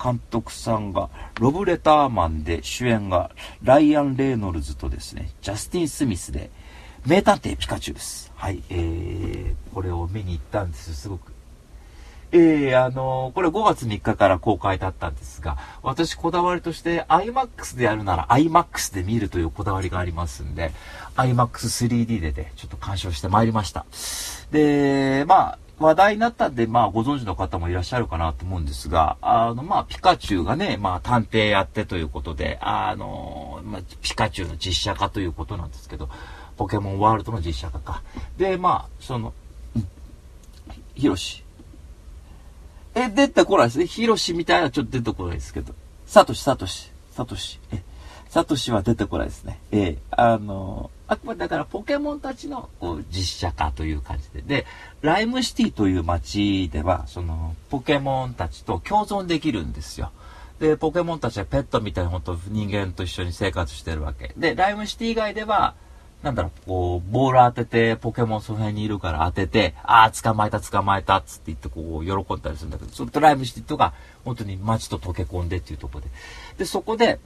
監督さんが、ロブ・レターマンで主演が、ライアン・レイノルズとですね、ジャスティン・スミスで、名探偵ピカチュウです。はい、えー、これを見に行ったんです。すごくええー、あのー、これ5月3日から公開だったんですが、私こだわりとして IMAX でやるなら IMAX で見るというこだわりがありますんで、IMAX3D でね、ちょっと鑑賞してまいりました。で、まあ、話題になったんで、まあ、ご存知の方もいらっしゃるかなと思うんですが、あの、まあ、ピカチュウがね、まあ、探偵やってということで、あの、まあ、ピカチュウの実写化ということなんですけど、ポケモンワールドの実写化か。で、まあ、その、ヒロシ、え、出てこないですね。ヒロシみたいなちょっと出てこないですけど。サトシ、サトシ、サトシ。え、サトシは出てこないですね。えー、あの、あくまでだからポケモンたちのこう実写化という感じで。で、ライムシティという街では、その、ポケモンたちと共存できるんですよ。で、ポケモンたちはペットみたいに本当人間と一緒に生活してるわけ。で、ライムシティ以外では、なんだろう、こう、ボール当てて、ポケモンその辺にいるから当てて、ああ、捕まえた、捕まえた、つって言ってこう、喜んだりするんだけど、それとライブしてとか、本当に街と溶け込んでっていうとこで。で、そこで、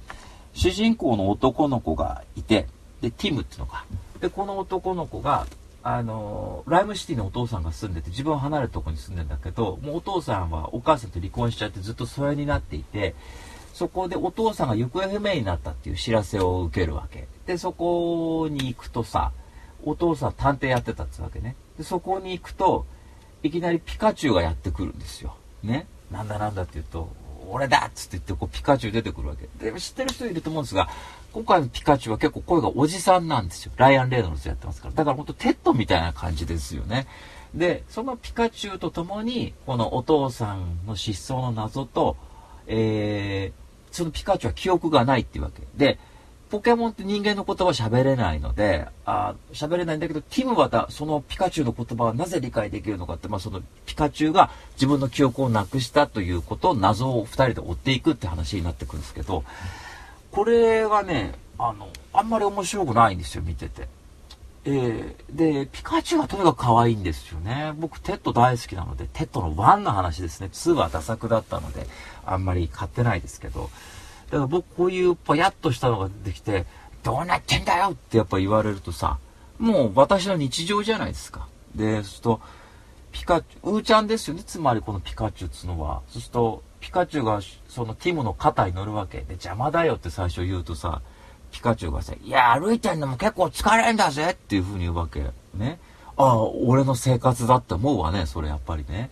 主人公の男の子がいて、で、ティムっていうのか。で、この男の子が、あのライムシティのお父さんが住んでて、自分は離れたとこに住んでんだけど、もうお父さんはお母さんと離婚しちゃってずっと疎遠になっていて、そこでお父さんが行方不明になったっていう知らせを受けるわけ。で、そこに行くとさ、お父さん探偵やってたってわけね。で、そこに行くと、いきなりピカチュウがやってくるんですよ。ね？なんだなんだって言うと、俺だっつって言ってこうピカチュウ出てくるわけ。で、知ってる人いると思うんですが、今回のピカチュウは結構声がおじさんなんですよ。ライアン・レイノルズやってますから。だからほんとテッドみたいな感じですよね。で、そのピカチュウと共に、このお父さんの失踪の謎と、えー、そのピカチュウは記憶がないっていうわけ。で、ポケモンって人間の言葉喋れないので、あ喋れないんだけど、ティムはだ、そのピカチュウの言葉はなぜ理解できるのかって、まあそのピカチュウが自分の記憶をなくしたということを謎を二人で追っていくって話になってくるんですけど、これがね、あの、あんまり面白くないんですよ、見てて。えー、で、ピカチュウがとにかく可愛いんですよね。僕、テッド大好きなので、テッドの1の話ですね。2は駄作だったので、あんまり買ってないですけど。だから僕、こういうぽやっとしたのができて、どうなってんだよってやっぱ言われるとさ、もう私の日常じゃないですか。で、そうすると、ピカチュウ、うーちゃんですよね。つまりこのピカチュウっつうのは。そうすると、ピカチュウがそのティムの肩に乗るわけで、邪魔だよって最初言うとさ、ピカチュウがさ、いや、歩いてんのも結構疲れんだぜっていう風に言うわけ。ね。ああ、俺の生活だって思うわね、それやっぱりね。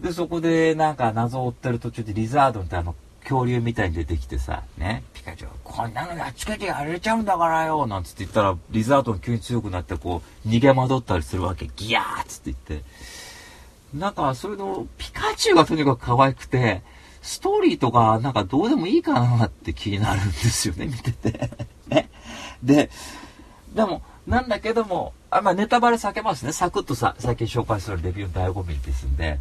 で、そこでなんか謎を追ってる途中でリザードンってあの、恐竜みたいに出てきてさ、ね、ピカチュウ、こんなのやっつけてやれちゃうんだからよ、なんつって言ったら、リザードン急に強くなってこう、逃げ惑ったりするわけ。ギヤーっつって言って。なんか、それの、ピカチュウがとにかく可愛くて、ストーリーとか、なんかどうでもいいかなって気になるんですよね、見てて。ね。で、でも、なんだけども、あまあ、ネタバレ避けますね。サクッとさ、最近紹介するレビューの醍醐味ですんで。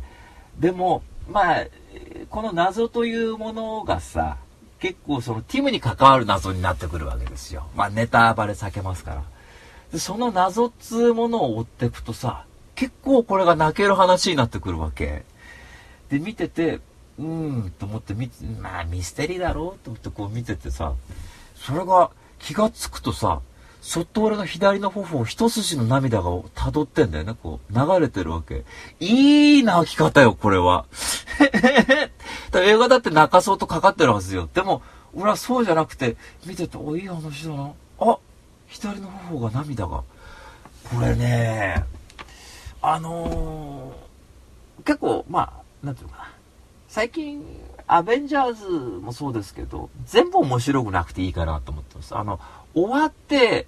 でも、まあ、この謎というものがさ、結構そのティムに関わる謎になってくるわけですよ。まあ、ネタバレ避けますから。でその謎っつうものを追っていくとさ、結構これが泣ける話になってくるわけ。で、見てて、うーん、と思って見て、まあミステリーだろうと思ってこう見ててさ、それが気がつくとさ、そっと俺の左の頬を一筋の涙が辿ってんだよね、こう、流れてるわけ。いい泣き方よ、これは。映画だって泣かそうとかかってるはずよ。でも、俺はそうじゃなくて、見てて、お、いい話だな。あ、左の頬が涙が。これね、あのー、結構、まあ、なんていうかな。最近、アベンジャーズもそうですけど、全部面白くなくていいかなと思ってます。あの、終わって、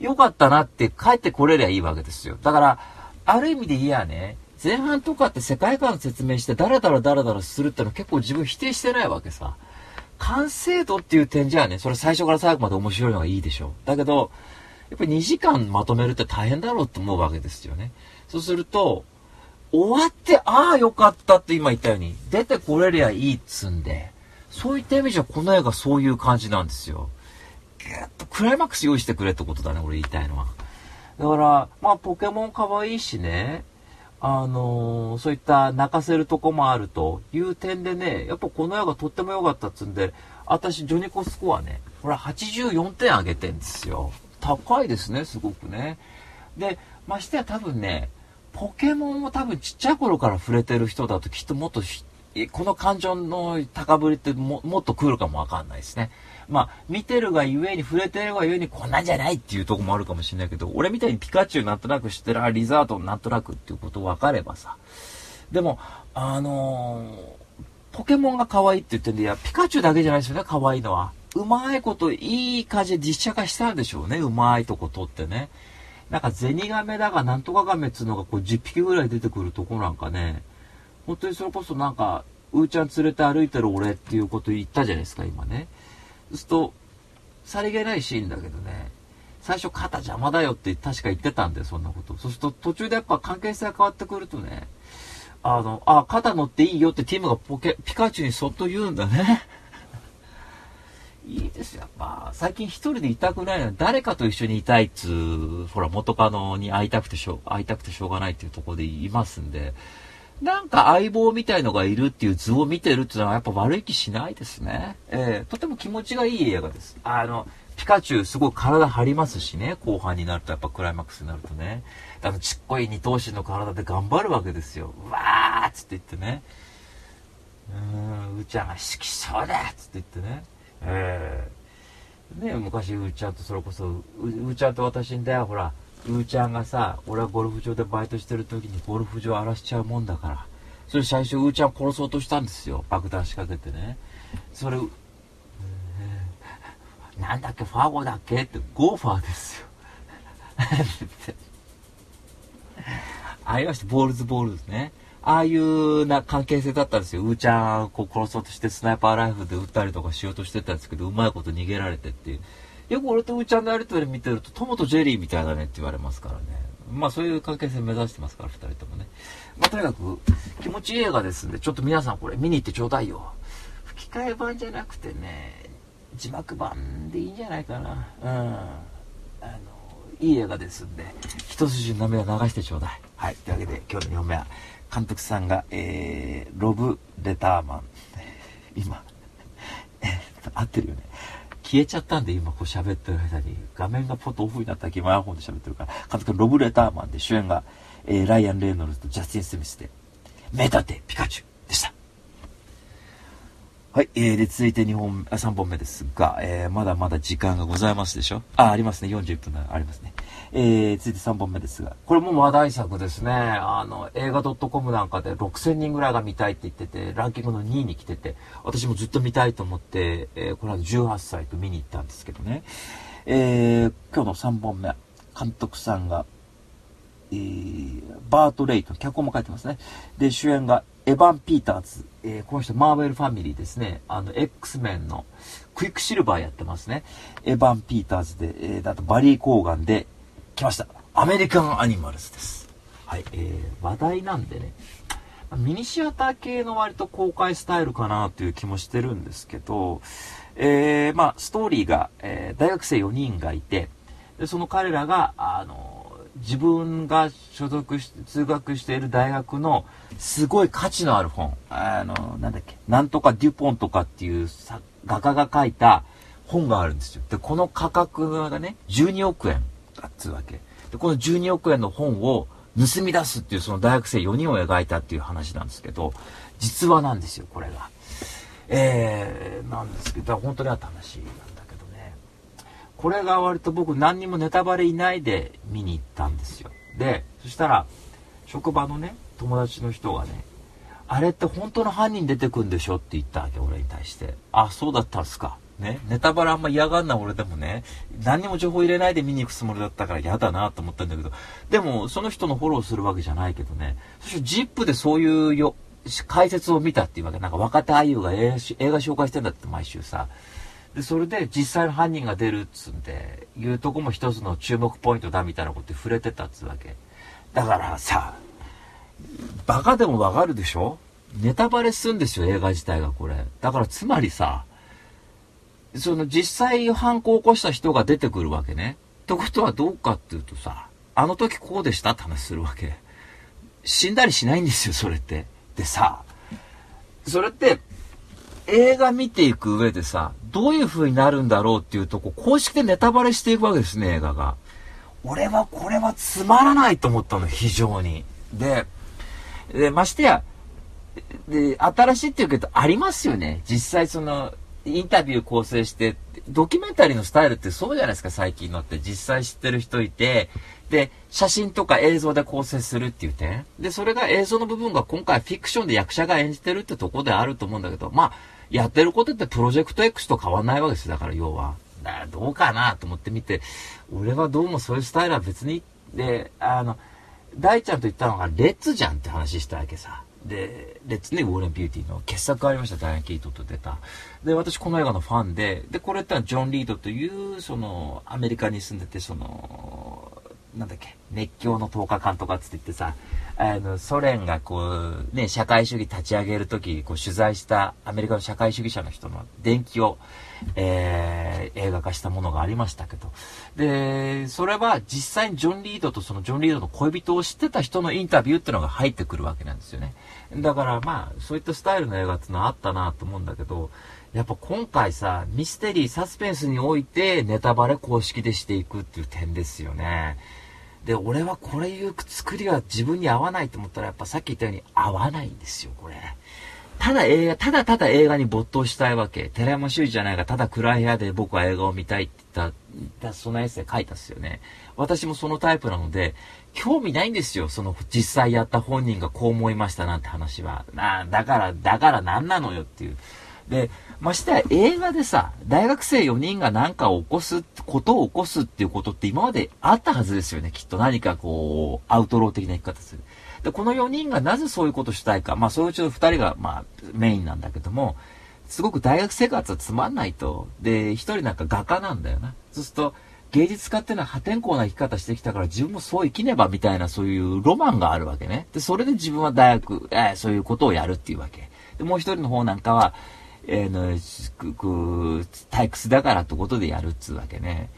よかったなって帰ってこれりゃいいわけですよ。だから、ある意味でいやね、前半とかって世界観説明してダラダラダラダラするってのは結構自分否定してないわけさ。完成度っていう点じゃね、それ最初から最後まで面白いのがいいでしょう。だけど、やっぱり2時間まとめるって大変だろうって思うわけですよね。そうすると、終わって、ああ、よかったって今言ったように、出てこれりゃいいっつんで、そういった意味じゃこの映画そういう感じなんですよ。ぐっとクライマックス用意してくれってことだね、俺言いたいのは。だから、まあ、ポケモン可愛いしね、あのー、そういった泣かせるとこもあるという点でね、やっぱこの映画とっても良かったっつんで、私、ジョニコスコアね、これ84点あげてんですよ。高いですね、すごくね。で、ましてや多分ね、ポケモンを多分ちっちゃい頃から触れてる人だときっともっとこの感情の高ぶりってももっと来るかもわかんないですね。まあ、見てるがゆえに、触れてるがゆえに、こんなんじゃないっていうとこもあるかもしれないけど、俺みたいにピカチュウなんとなく知ってる、あ、リザードなんとなくっていうこと分かればさ。でも、あのー、ポケモンが可愛いって言ってんで、いや、ピカチュウだけじゃないですよね、可愛いのは。うまいこと、いい感じで実写化したんでしょうね、うまいとこ撮ってね。なんかゼニガメだがなんとかガメっつうのがこう10匹ぐらい出てくるとこなんかね、本当にそれこそなんか、うーちゃん連れて歩いてる俺っていうこと言ったじゃないですか、今ね。そうすると、さりげないシーンだけどね、最初肩邪魔だよって確か言ってたんで、そんなこと。そうすると途中でやっぱ関係性が変わってくるとね、あの、あ、肩乗っていいよってティムがポケ、ピカチュウにそっと言うんだね。いいですよ、やっぱ。最近一人でいたくないのに、誰かと一緒にいたいっつう、ほら、元カノに会いたくてしょう、会いたくてしょうがないっていうところでいますんで、なんか相棒みたいのがいるっていう図を見てるっていうのはやっぱ悪い気しないですね。えー、とても気持ちがいい映画です。あの、ピカチュウすごい体張りますしね、後半になるとやっぱクライマックスになるとね。あのちっこい二頭身の体で頑張るわけですよ。うわーっつって言ってね。うーん、うーちゃんが好きそうだっつって言ってね。えー、ね昔うーちゃんとそれこそ、うーちゃんと私んだよ、ほら。うーちゃんがさ、俺はゴルフ場でバイトしてる時にゴルフ場荒らしちゃうもんだから。それ最初うーちゃん殺そうとしたんですよ。爆弾仕掛けてね。それ、なんだっけ、ファゴだっけ？って、ゴーファーですよ。ありました、ボールズボールですね。ああいうな関係性だったんですよ。うーちゃんこう殺そうとしてスナイパーライフルで撃ったりとかしようとしてたんですけど、うまいこと逃げられてっていう。よく俺とうーちゃんのやりとり見てると、トモとジェリーみたいだねって言われますからね。まあそういう関係性目指してますから、二人ともね。まあとにかく気持ちいい映画ですんで、ちょっと皆さんこれ見に行ってちょうだいよ。吹き替え版じゃなくてね、字幕版でいいんじゃないかな。うん。あの、いい映画ですんで、一筋の涙流してちょうだい。はい。というわけで、今日の2本目は、監督さんが、えー、ロブ・レターマン。今、えー、合ってるよね。消えちゃったんで、今こう喋ってる間に、画面がポッとオフになったら、今 iPhone で喋ってるから、監督ロブ・レターマンで主演が、えー、ライアン・レイノルズとジャスティン・スミスで、目立てピカチュウでした。はい。えー、で、続いて2本、あ、3本目ですが、えー、まだまだ時間がございますでしょ？あ、ありますね。41分ありますね。えー、続いて3本目ですが、これも話題作ですね。あの、映画 .com なんかで6000人ぐらいが見たいって言ってて、ランキングの2位に来てて、私もずっと見たいと思って、えー、これは18歳と見に行ったんですけどね。えー、今日の3本目、監督さんが、えー、バート・レイト、脚本も書いてますね。で、主演がエヴァン・ピーターズ、えー、この人、マーベルファミリーですね。あの、X メンのクイックシルバーやってますね。エヴァン・ピーターズで、えー、だとバリー・コーガンで、来ました。アメリカン・アニマルズです。はい、えー、話題なんでね、ミニシアター系の割と公開スタイルかなという気もしてるんですけど、えー、まあ、ストーリーが、えー、大学生4人がいて、でその彼らが、あの、自分が所属し、通学している大学のすごい価値のある本。あの、なんだっけ、なんとかデュポンとかっていう画家が書いた本があるんですよ。で、この価格がね、12億円だっつうわけ。で、この12億円の本を盗み出すっていうその大学生4人を描いたっていう話なんですけど、実話なんですよ、これが。えー、なんですけど、本当にあった話。これが割と僕何にもネタバレいないで見に行ったんですよ。で、そしたら、職場のね、友達の人がね、あれって本当の犯人出てくんでしょって言ったわけ、俺に対して。あ、そうだったんすか。ね、ネタバレあんま嫌がんな俺でもね、何にも情報入れないで見に行くつもりだったから嫌だなと思ったんだけど、でも、その人のフォローするわけじゃないけどね、そしてジップでそういうよ、解説を見たっていうわけ。なんか若手俳優が映画紹介してんだって毎週さ。で、それで実際の犯人が出るっつんで、いうとこも一つの注目ポイントだみたいなこと触れてたっつうわけ。だからさ、バカでもわかるでしょ？ネタバレすんですよ、映画自体がこれ。だからつまりさ、その実際犯行を起こした人が出てくるわけね。ってことはどうかっていうとさ、あの時こうでした？って話するわけ。死んだりしないんですよ、それって。でさ、それって、映画見ていく上でさ、どういう風になるんだろうっていうとこ、公式でネタバレしていくわけですね、映画が。俺はこれはつまらないと思ったの、非常に。で、で、ましてや、で、新しいっていうけど、ありますよね。実際その、インタビュー構成して、ドキュメンタリーのスタイルってそうじゃないですか、最近のって。実際知ってる人いて、で、写真とか映像で構成するっていう点。で、それが映像の部分が今回フィクションで役者が演じてるってとこであると思うんだけど、まあ、やってることってプロジェクト X と変わんないわけですだから要は。だどうかなと思って見て、俺はどうもそういうスタイルは別に、で、あの、大ちゃんと言ったのが、レッツじゃんって話したわけさ。で、レッツね、ウォーレン・ビューティーの傑作がありました、ダイアン・キートと出た。で、私この映画のファンで、で、これってのはジョン・リードという、その、アメリカに住んでて、その、なんだっけ、熱狂の10日間とかつって言ってさ、あの、ソ連がこう、ね、社会主義立ち上げるとき、こう取材したアメリカの社会主義者の人の伝記を、えー、映画化したものがありましたけど。で、それは実際にジョン・リードとそのジョン・リードの恋人を知ってた人のインタビューっていうのが入ってくるわけなんですよね。だからまあ、そういったスタイルの映画っていうのはあったなと思うんだけど、やっぱ今回さ、ミステリー、サスペンスにおいてネタバレ公式でしていくっていう点ですよね。で、俺はこれいう作りは自分に合わないと思ったら、やっぱさっき言ったように合わないんですよ、これ。ただ映画、ただただ映画に没頭したいわけ。寺山修司じゃないが、ただ暗い部屋で僕は映画を見たいって言った、そのエッセイ書いたっすよね。私もそのタイプなので、興味ないんですよ。その実際やった本人がこう思いましたなんて話は。なあだから、だから何なのよっていう。で、ましてや映画でさ、大学生4人が何かを起こす、ことを起こすっていうことって今まであったはずですよね。きっと何かこう、アウトロー的な生き方する。で、この4人がなぜそういうことしたいか。まあ、そういううちの2人が、まあ、メインなんだけども、すごく大学生活はつまんないと。で、1人なんか画家なんだよな。そうすると、芸術家っていうのは破天荒な生き方してきたから自分もそう生きねばみたいなそういうロマンがあるわけね。で、それで自分は大学、えー、そういうことをやるっていうわけ。で、もう一人の方なんかは、えー、の、く、く、退屈だからってことでやるっつうわけね。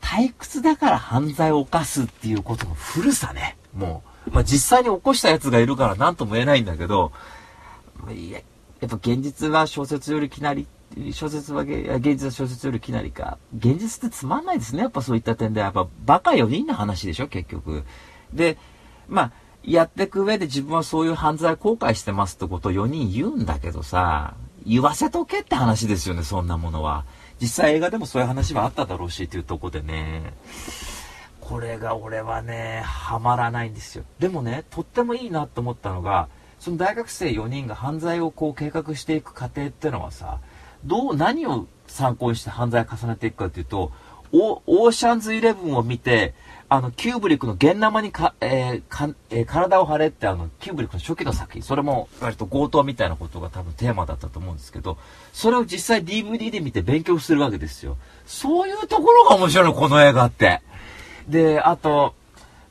退屈だから犯罪を犯すっていうことの古さね。もう。まあ、実際に起こした奴がいるから何とも言えないんだけど、いや、やっぱ現実は小説よりきなり、小説は現実は小説よりきなりか。現実ってつまんないですね。やっぱそういった点で。やっぱバカ4人の話でしょ、結局。で、まあ、やっていく上で自分はそういう犯罪後悔してますってことを4人言うんだけどさ、言わせとけって話ですよね、そんなものは。実際映画でもそういう話はあっただろうしっていうとこでね。これが俺はね、ハマらないんですよ。でもね、とってもいいなと思ったのが、その大学生4人が犯罪をこう計画していく過程ってのはさ、どう、何を参考にして犯罪を重ねていくかっていうと、オーシャンズイレブンを見て、あの、キューブリックの現生にか、えー、か、えー、体を張れってあの、キューブリックの初期の作品、それも割と強盗みたいなことが多分テーマだったと思うんですけど、それを実際 DVD で見て勉強するわけですよ。そういうところが面白いの、この映画って。で、あと、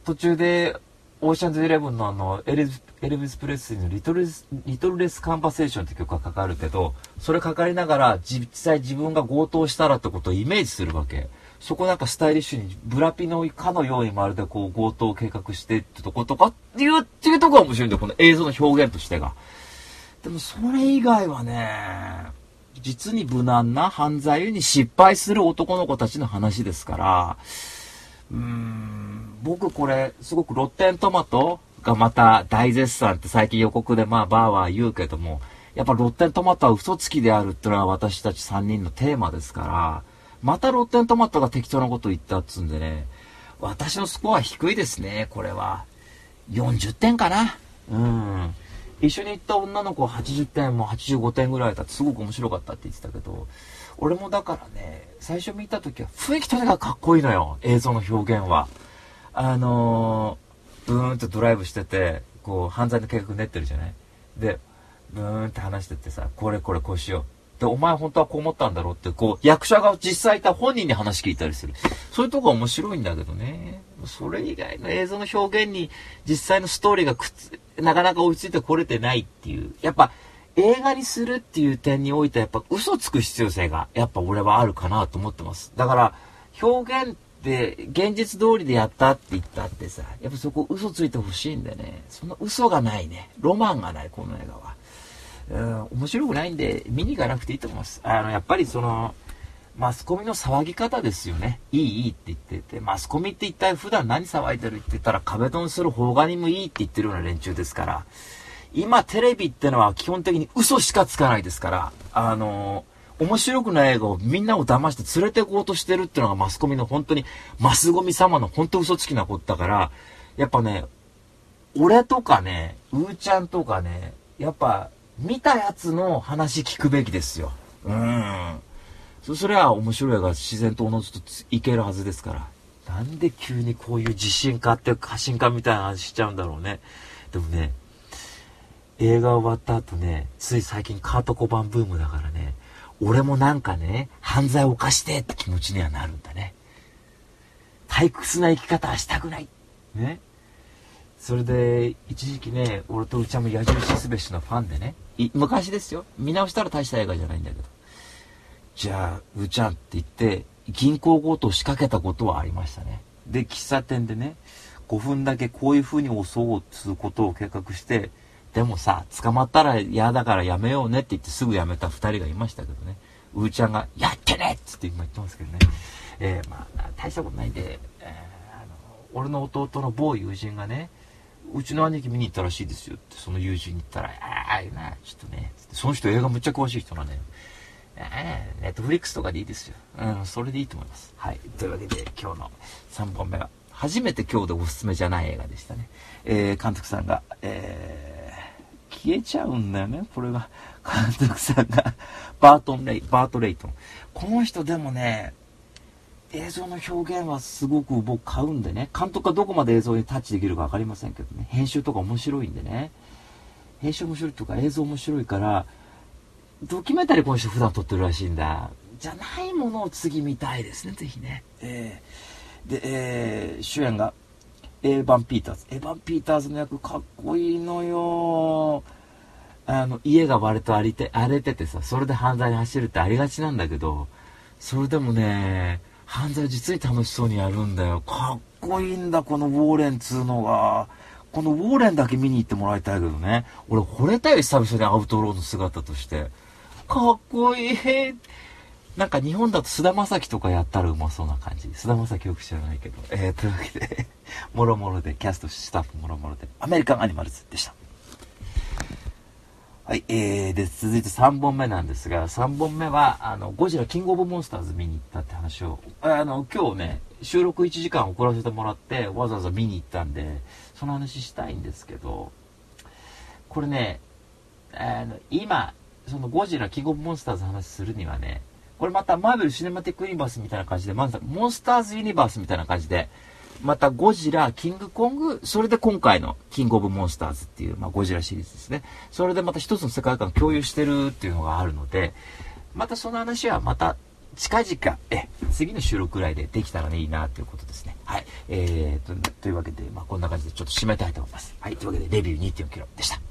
途中で、オーシャンズイレブンのあの、エルエルビス・プレスリーのリトルリトルレス・カンバセーションって曲がかかるけど、それかかりながら、実際自分が強盗したらってことをイメージするわけ。そこなんかスタイリッシュに、ブラピのかのようにまるでこう強盗を計画してってとことかっていう、っていうとこが面白いんだよ、この映像の表現としてが。でもそれ以外はね、実に無難な犯罪に失敗する男の子たちの話ですから、うーん、僕これ、すごくロッテントマトがまた大絶賛って最近予告でまあバーは言うけども、やっぱロッテントマトは嘘つきであるってのは私たち3人のテーマですから、またロッテントマトが適当なこと言ったっつうんでね、私のスコア低いですね、これは。40点かな。うん。一緒に行った女の子は80点も85点ぐらいだってすごく面白かったって言ってたけど、俺もだからね、最初見た時は雰囲気とにかくかっこいいのよ、映像の表現は。あのー、ブーンとドライブしてて、こう、犯罪の計画練ってるじゃないで、ブーンって話しててさ、これこれこうしよう。で、お前本当はこう思ったんだろうって、こう、役者が実際いた本人に話聞いたりする。そういうとこ面白いんだけどね。それ以外の映像の表現に実際のストーリーがくっつ、なかなか追いついてこれてないっていう。やっぱ、映画にするっていう点においてはやっぱ嘘つく必要性が、やっぱ俺はあるかなと思ってます。だから、表現って現実通りでやったって言ったってさ、やっぱそこ嘘ついてほしいんでね。その嘘がないね。ロマンがない、この映画は。うん、面白くないんで、見に行かなくていいと思います。あの、やっぱりその、マスコミの騒ぎ方ですよね。いい、いいって言ってて、マスコミって一体普段何騒いでるって言ったら壁ドンする方がにもいいって言ってるような連中ですから、今テレビってのは基本的に嘘しかつかないですから、あの、面白くない映画をみんなを騙して連れて行こうとしてるっていうのがマスコミの本当にマスゴミ様の本当嘘つきなことだから、やっぱね、俺とかね、うーちゃんとかね、やっぱ見たやつの話聞くべきですよ。うん。そ、それは面白いが自然とおのずといけるはずですから。なんで急にこういう自信家って過信家みたいな話しちゃうんだろうね。でもね、映画終わった後ね、つい最近カート小判ブームだからね、俺もなんかね、犯罪を犯してって気持ちにはなるんだね。退屈な生き方はしたくない。ね。それで、一時期ね、俺とうちゃんも矢印すべしのファンでね、昔ですよ。見直したら大した映画じゃないんだけど。じゃあ、うちゃんって言って、銀行強盗を仕掛けたことはありましたね。で、喫茶店でね、5分だけこういう風に襲おうということを計画して、でもさ、捕まったら嫌だからやめようねって言ってすぐやめた2人がいましたけどね。うーちゃんが、やってねっつって今言ってますけどね。えー、まあ、大したことないんで、えー、あの、俺の弟の某友人がね、うちの兄貴見に行ったらしいですよって、その友人に言ったら、ああ、いいな、ちょっとね、その人映画むっちゃ詳しい人なんだよ。ネットフリックスとかでいいですよ。うん、それでいいと思います。はい。というわけで、今日の3本目は、初めて今日でおすすめじゃない映画でしたね。えー、監督さんが、えー、消えちゃうんだよね、これが。監督さんが、バートンレイ、バートレイトン。この人でもね、映像の表現はすごく僕買うんでね、監督がどこまで映像にタッチできるか分かりませんけどね、編集とか面白いんでね、編集面白いとか映像面白いから、ドキュメンタリーこの人普段撮ってるらしいんだ。じゃないものを次見たいですね、ぜひね。えー、で、えー、主演が、エヴァン・ピーターズ。エヴァン・ピーターズの役かっこいいのよ。あの、家が割と荒れて、荒れててさ、それで犯罪に走るってありがちなんだけど、それでもね、犯罪実に楽しそうにやるんだよ。かっこいいんだ、このウォーレンつうのが。このウォーレンだけ見に行ってもらいたいけどね。俺惚れたよ、久々にアウトローの姿として。かっこいい。なんか日本だと菅田将暉とかやったらうまそうな感じ。菅田将暉よく知らないけど。えー、というわけで もろもろで、キャスト、スタッフもろもろで、アメリカンアニマルズでした。はい、えー、で、続いて3本目なんですが、3本目は、あの、ゴジラキングオブモンスターズ見に行ったって話を、あの、今日ね、収録1時間遅らせてもらって、わざわざ見に行ったんで、その話したいんですけど、これね、あの、今、そのゴジラキングオブモンスターズの話するにはね、これまたマーベル・シネマティック・ユニバースみたいな感じで、まずモンスターズ・ユニバースみたいな感じで、またゴジラ、キングコング、それで今回のキングオブモンスターズっていう、まあ、ゴジラシリーズですね。それでまた一つの世界観を共有してるっていうのがあるので、またその話はまた近々、え、次の収録ぐらいでできたらね、いいなということですね。はい。えーと、というわけで、まあ、こんな感じでちょっと締めたいと思います。はい。というわけで、レビュー2.4キロでした。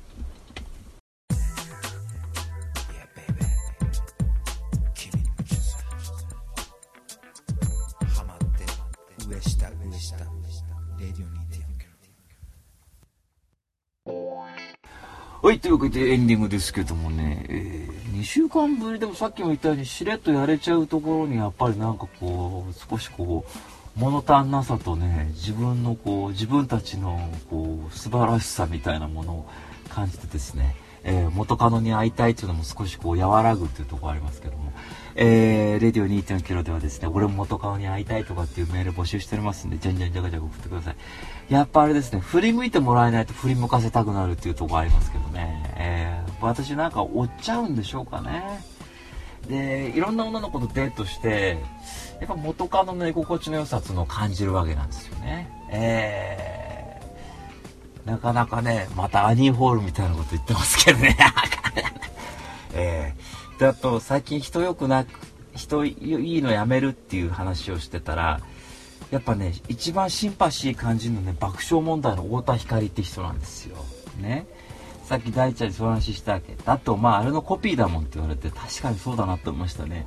はい、というわけでエンディングですけどもね、えー、2週間ぶりでもさっきも言ったようにしれっとやれちゃうところにやっぱりなんかこう、少しこう、物足んなさとね、自分のこう、自分たちのこう、素晴らしさみたいなものを感じてですね、えー、元カノに会いたいっていうのも少しこう和らぐっていうところありますけども、えー、レディオ2.0キロではですね、俺も元カノに会いたいとかっていうメール募集しておりますんで、じゃんじゃんじゃがじゃが送ってください。やっぱあれですね、振り向いてもらえないと振り向かせたくなるっていうとこありますけどね、えー、私なんか追っちゃうんでしょうかね。で、いろんな女の子とデートして、やっぱ元カノの居心地の良さっていうのを感じるわけなんですよね。えー、なかなかね、またアニーホールみたいなこと言ってますけどね。で、あと、最近人良くなく、人いいのやめるっていう話をしてたら、やっぱね、一番シンパシー感じるのね、爆笑問題の太田光って人なんですよ。ね。さっき大ちゃんにそう話したわけ。だと、まあ、あれのコピーだもんって言われて、確かにそうだなって思いましたね。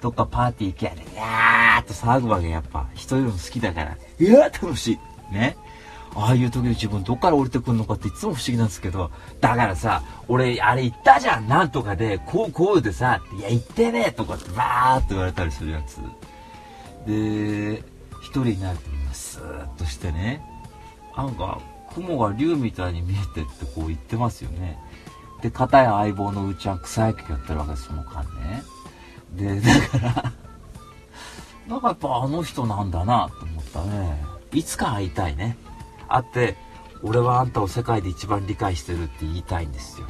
どっかパーティー行けやで、いやーっと騒ぐわけ、やっぱ。人よりも好きだから。いやー楽しい。ね。ああいう時の自分どっから降りてくるのかっていつも不思議なんですけど、だからさ、俺、あれ言ったじゃんなんとかで、こうこうでさ、いや言ってねえとかってバーって言われたりするやつ。で、一人になるとスーッとしてねなんか雲が竜みたいに見えてってこう言ってますよね。で片や相棒のうちは草野球やってるわけですその間ね。でだからなんかやっぱあの人なんだなと思ったね。いつか会いたいね。会って俺はあんたを世界で一番理解してるって言いたいんですよ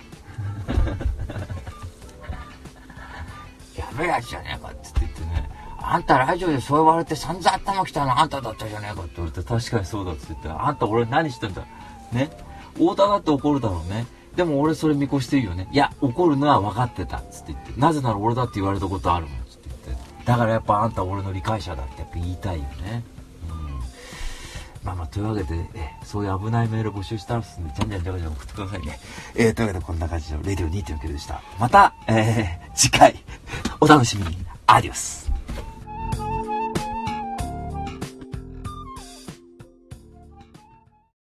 やべえやつじゃねえかって言ってねあんたラジオでそう言われて散々頭きたのあんただったじゃねえかって言われて、確かにそうだって言って、あんた俺何してんだ？ね？太田だって怒るだろうね。でも俺それ見越してるよね。いや、怒るのは分かってた。つって言って。なぜなら俺だって言われたことあるもん。つって言って。だからやっぱあんた俺の理解者だってやっぱ言いたいよね。まあまあ、というわけで、えそういう危ないメール募集したらすんで、じゃんじゃんじゃんじゃん送ってくださいね。えー、というわけでこんな感じのレディオ2.9でした。また、えー、次回、お楽しみに。アディオス。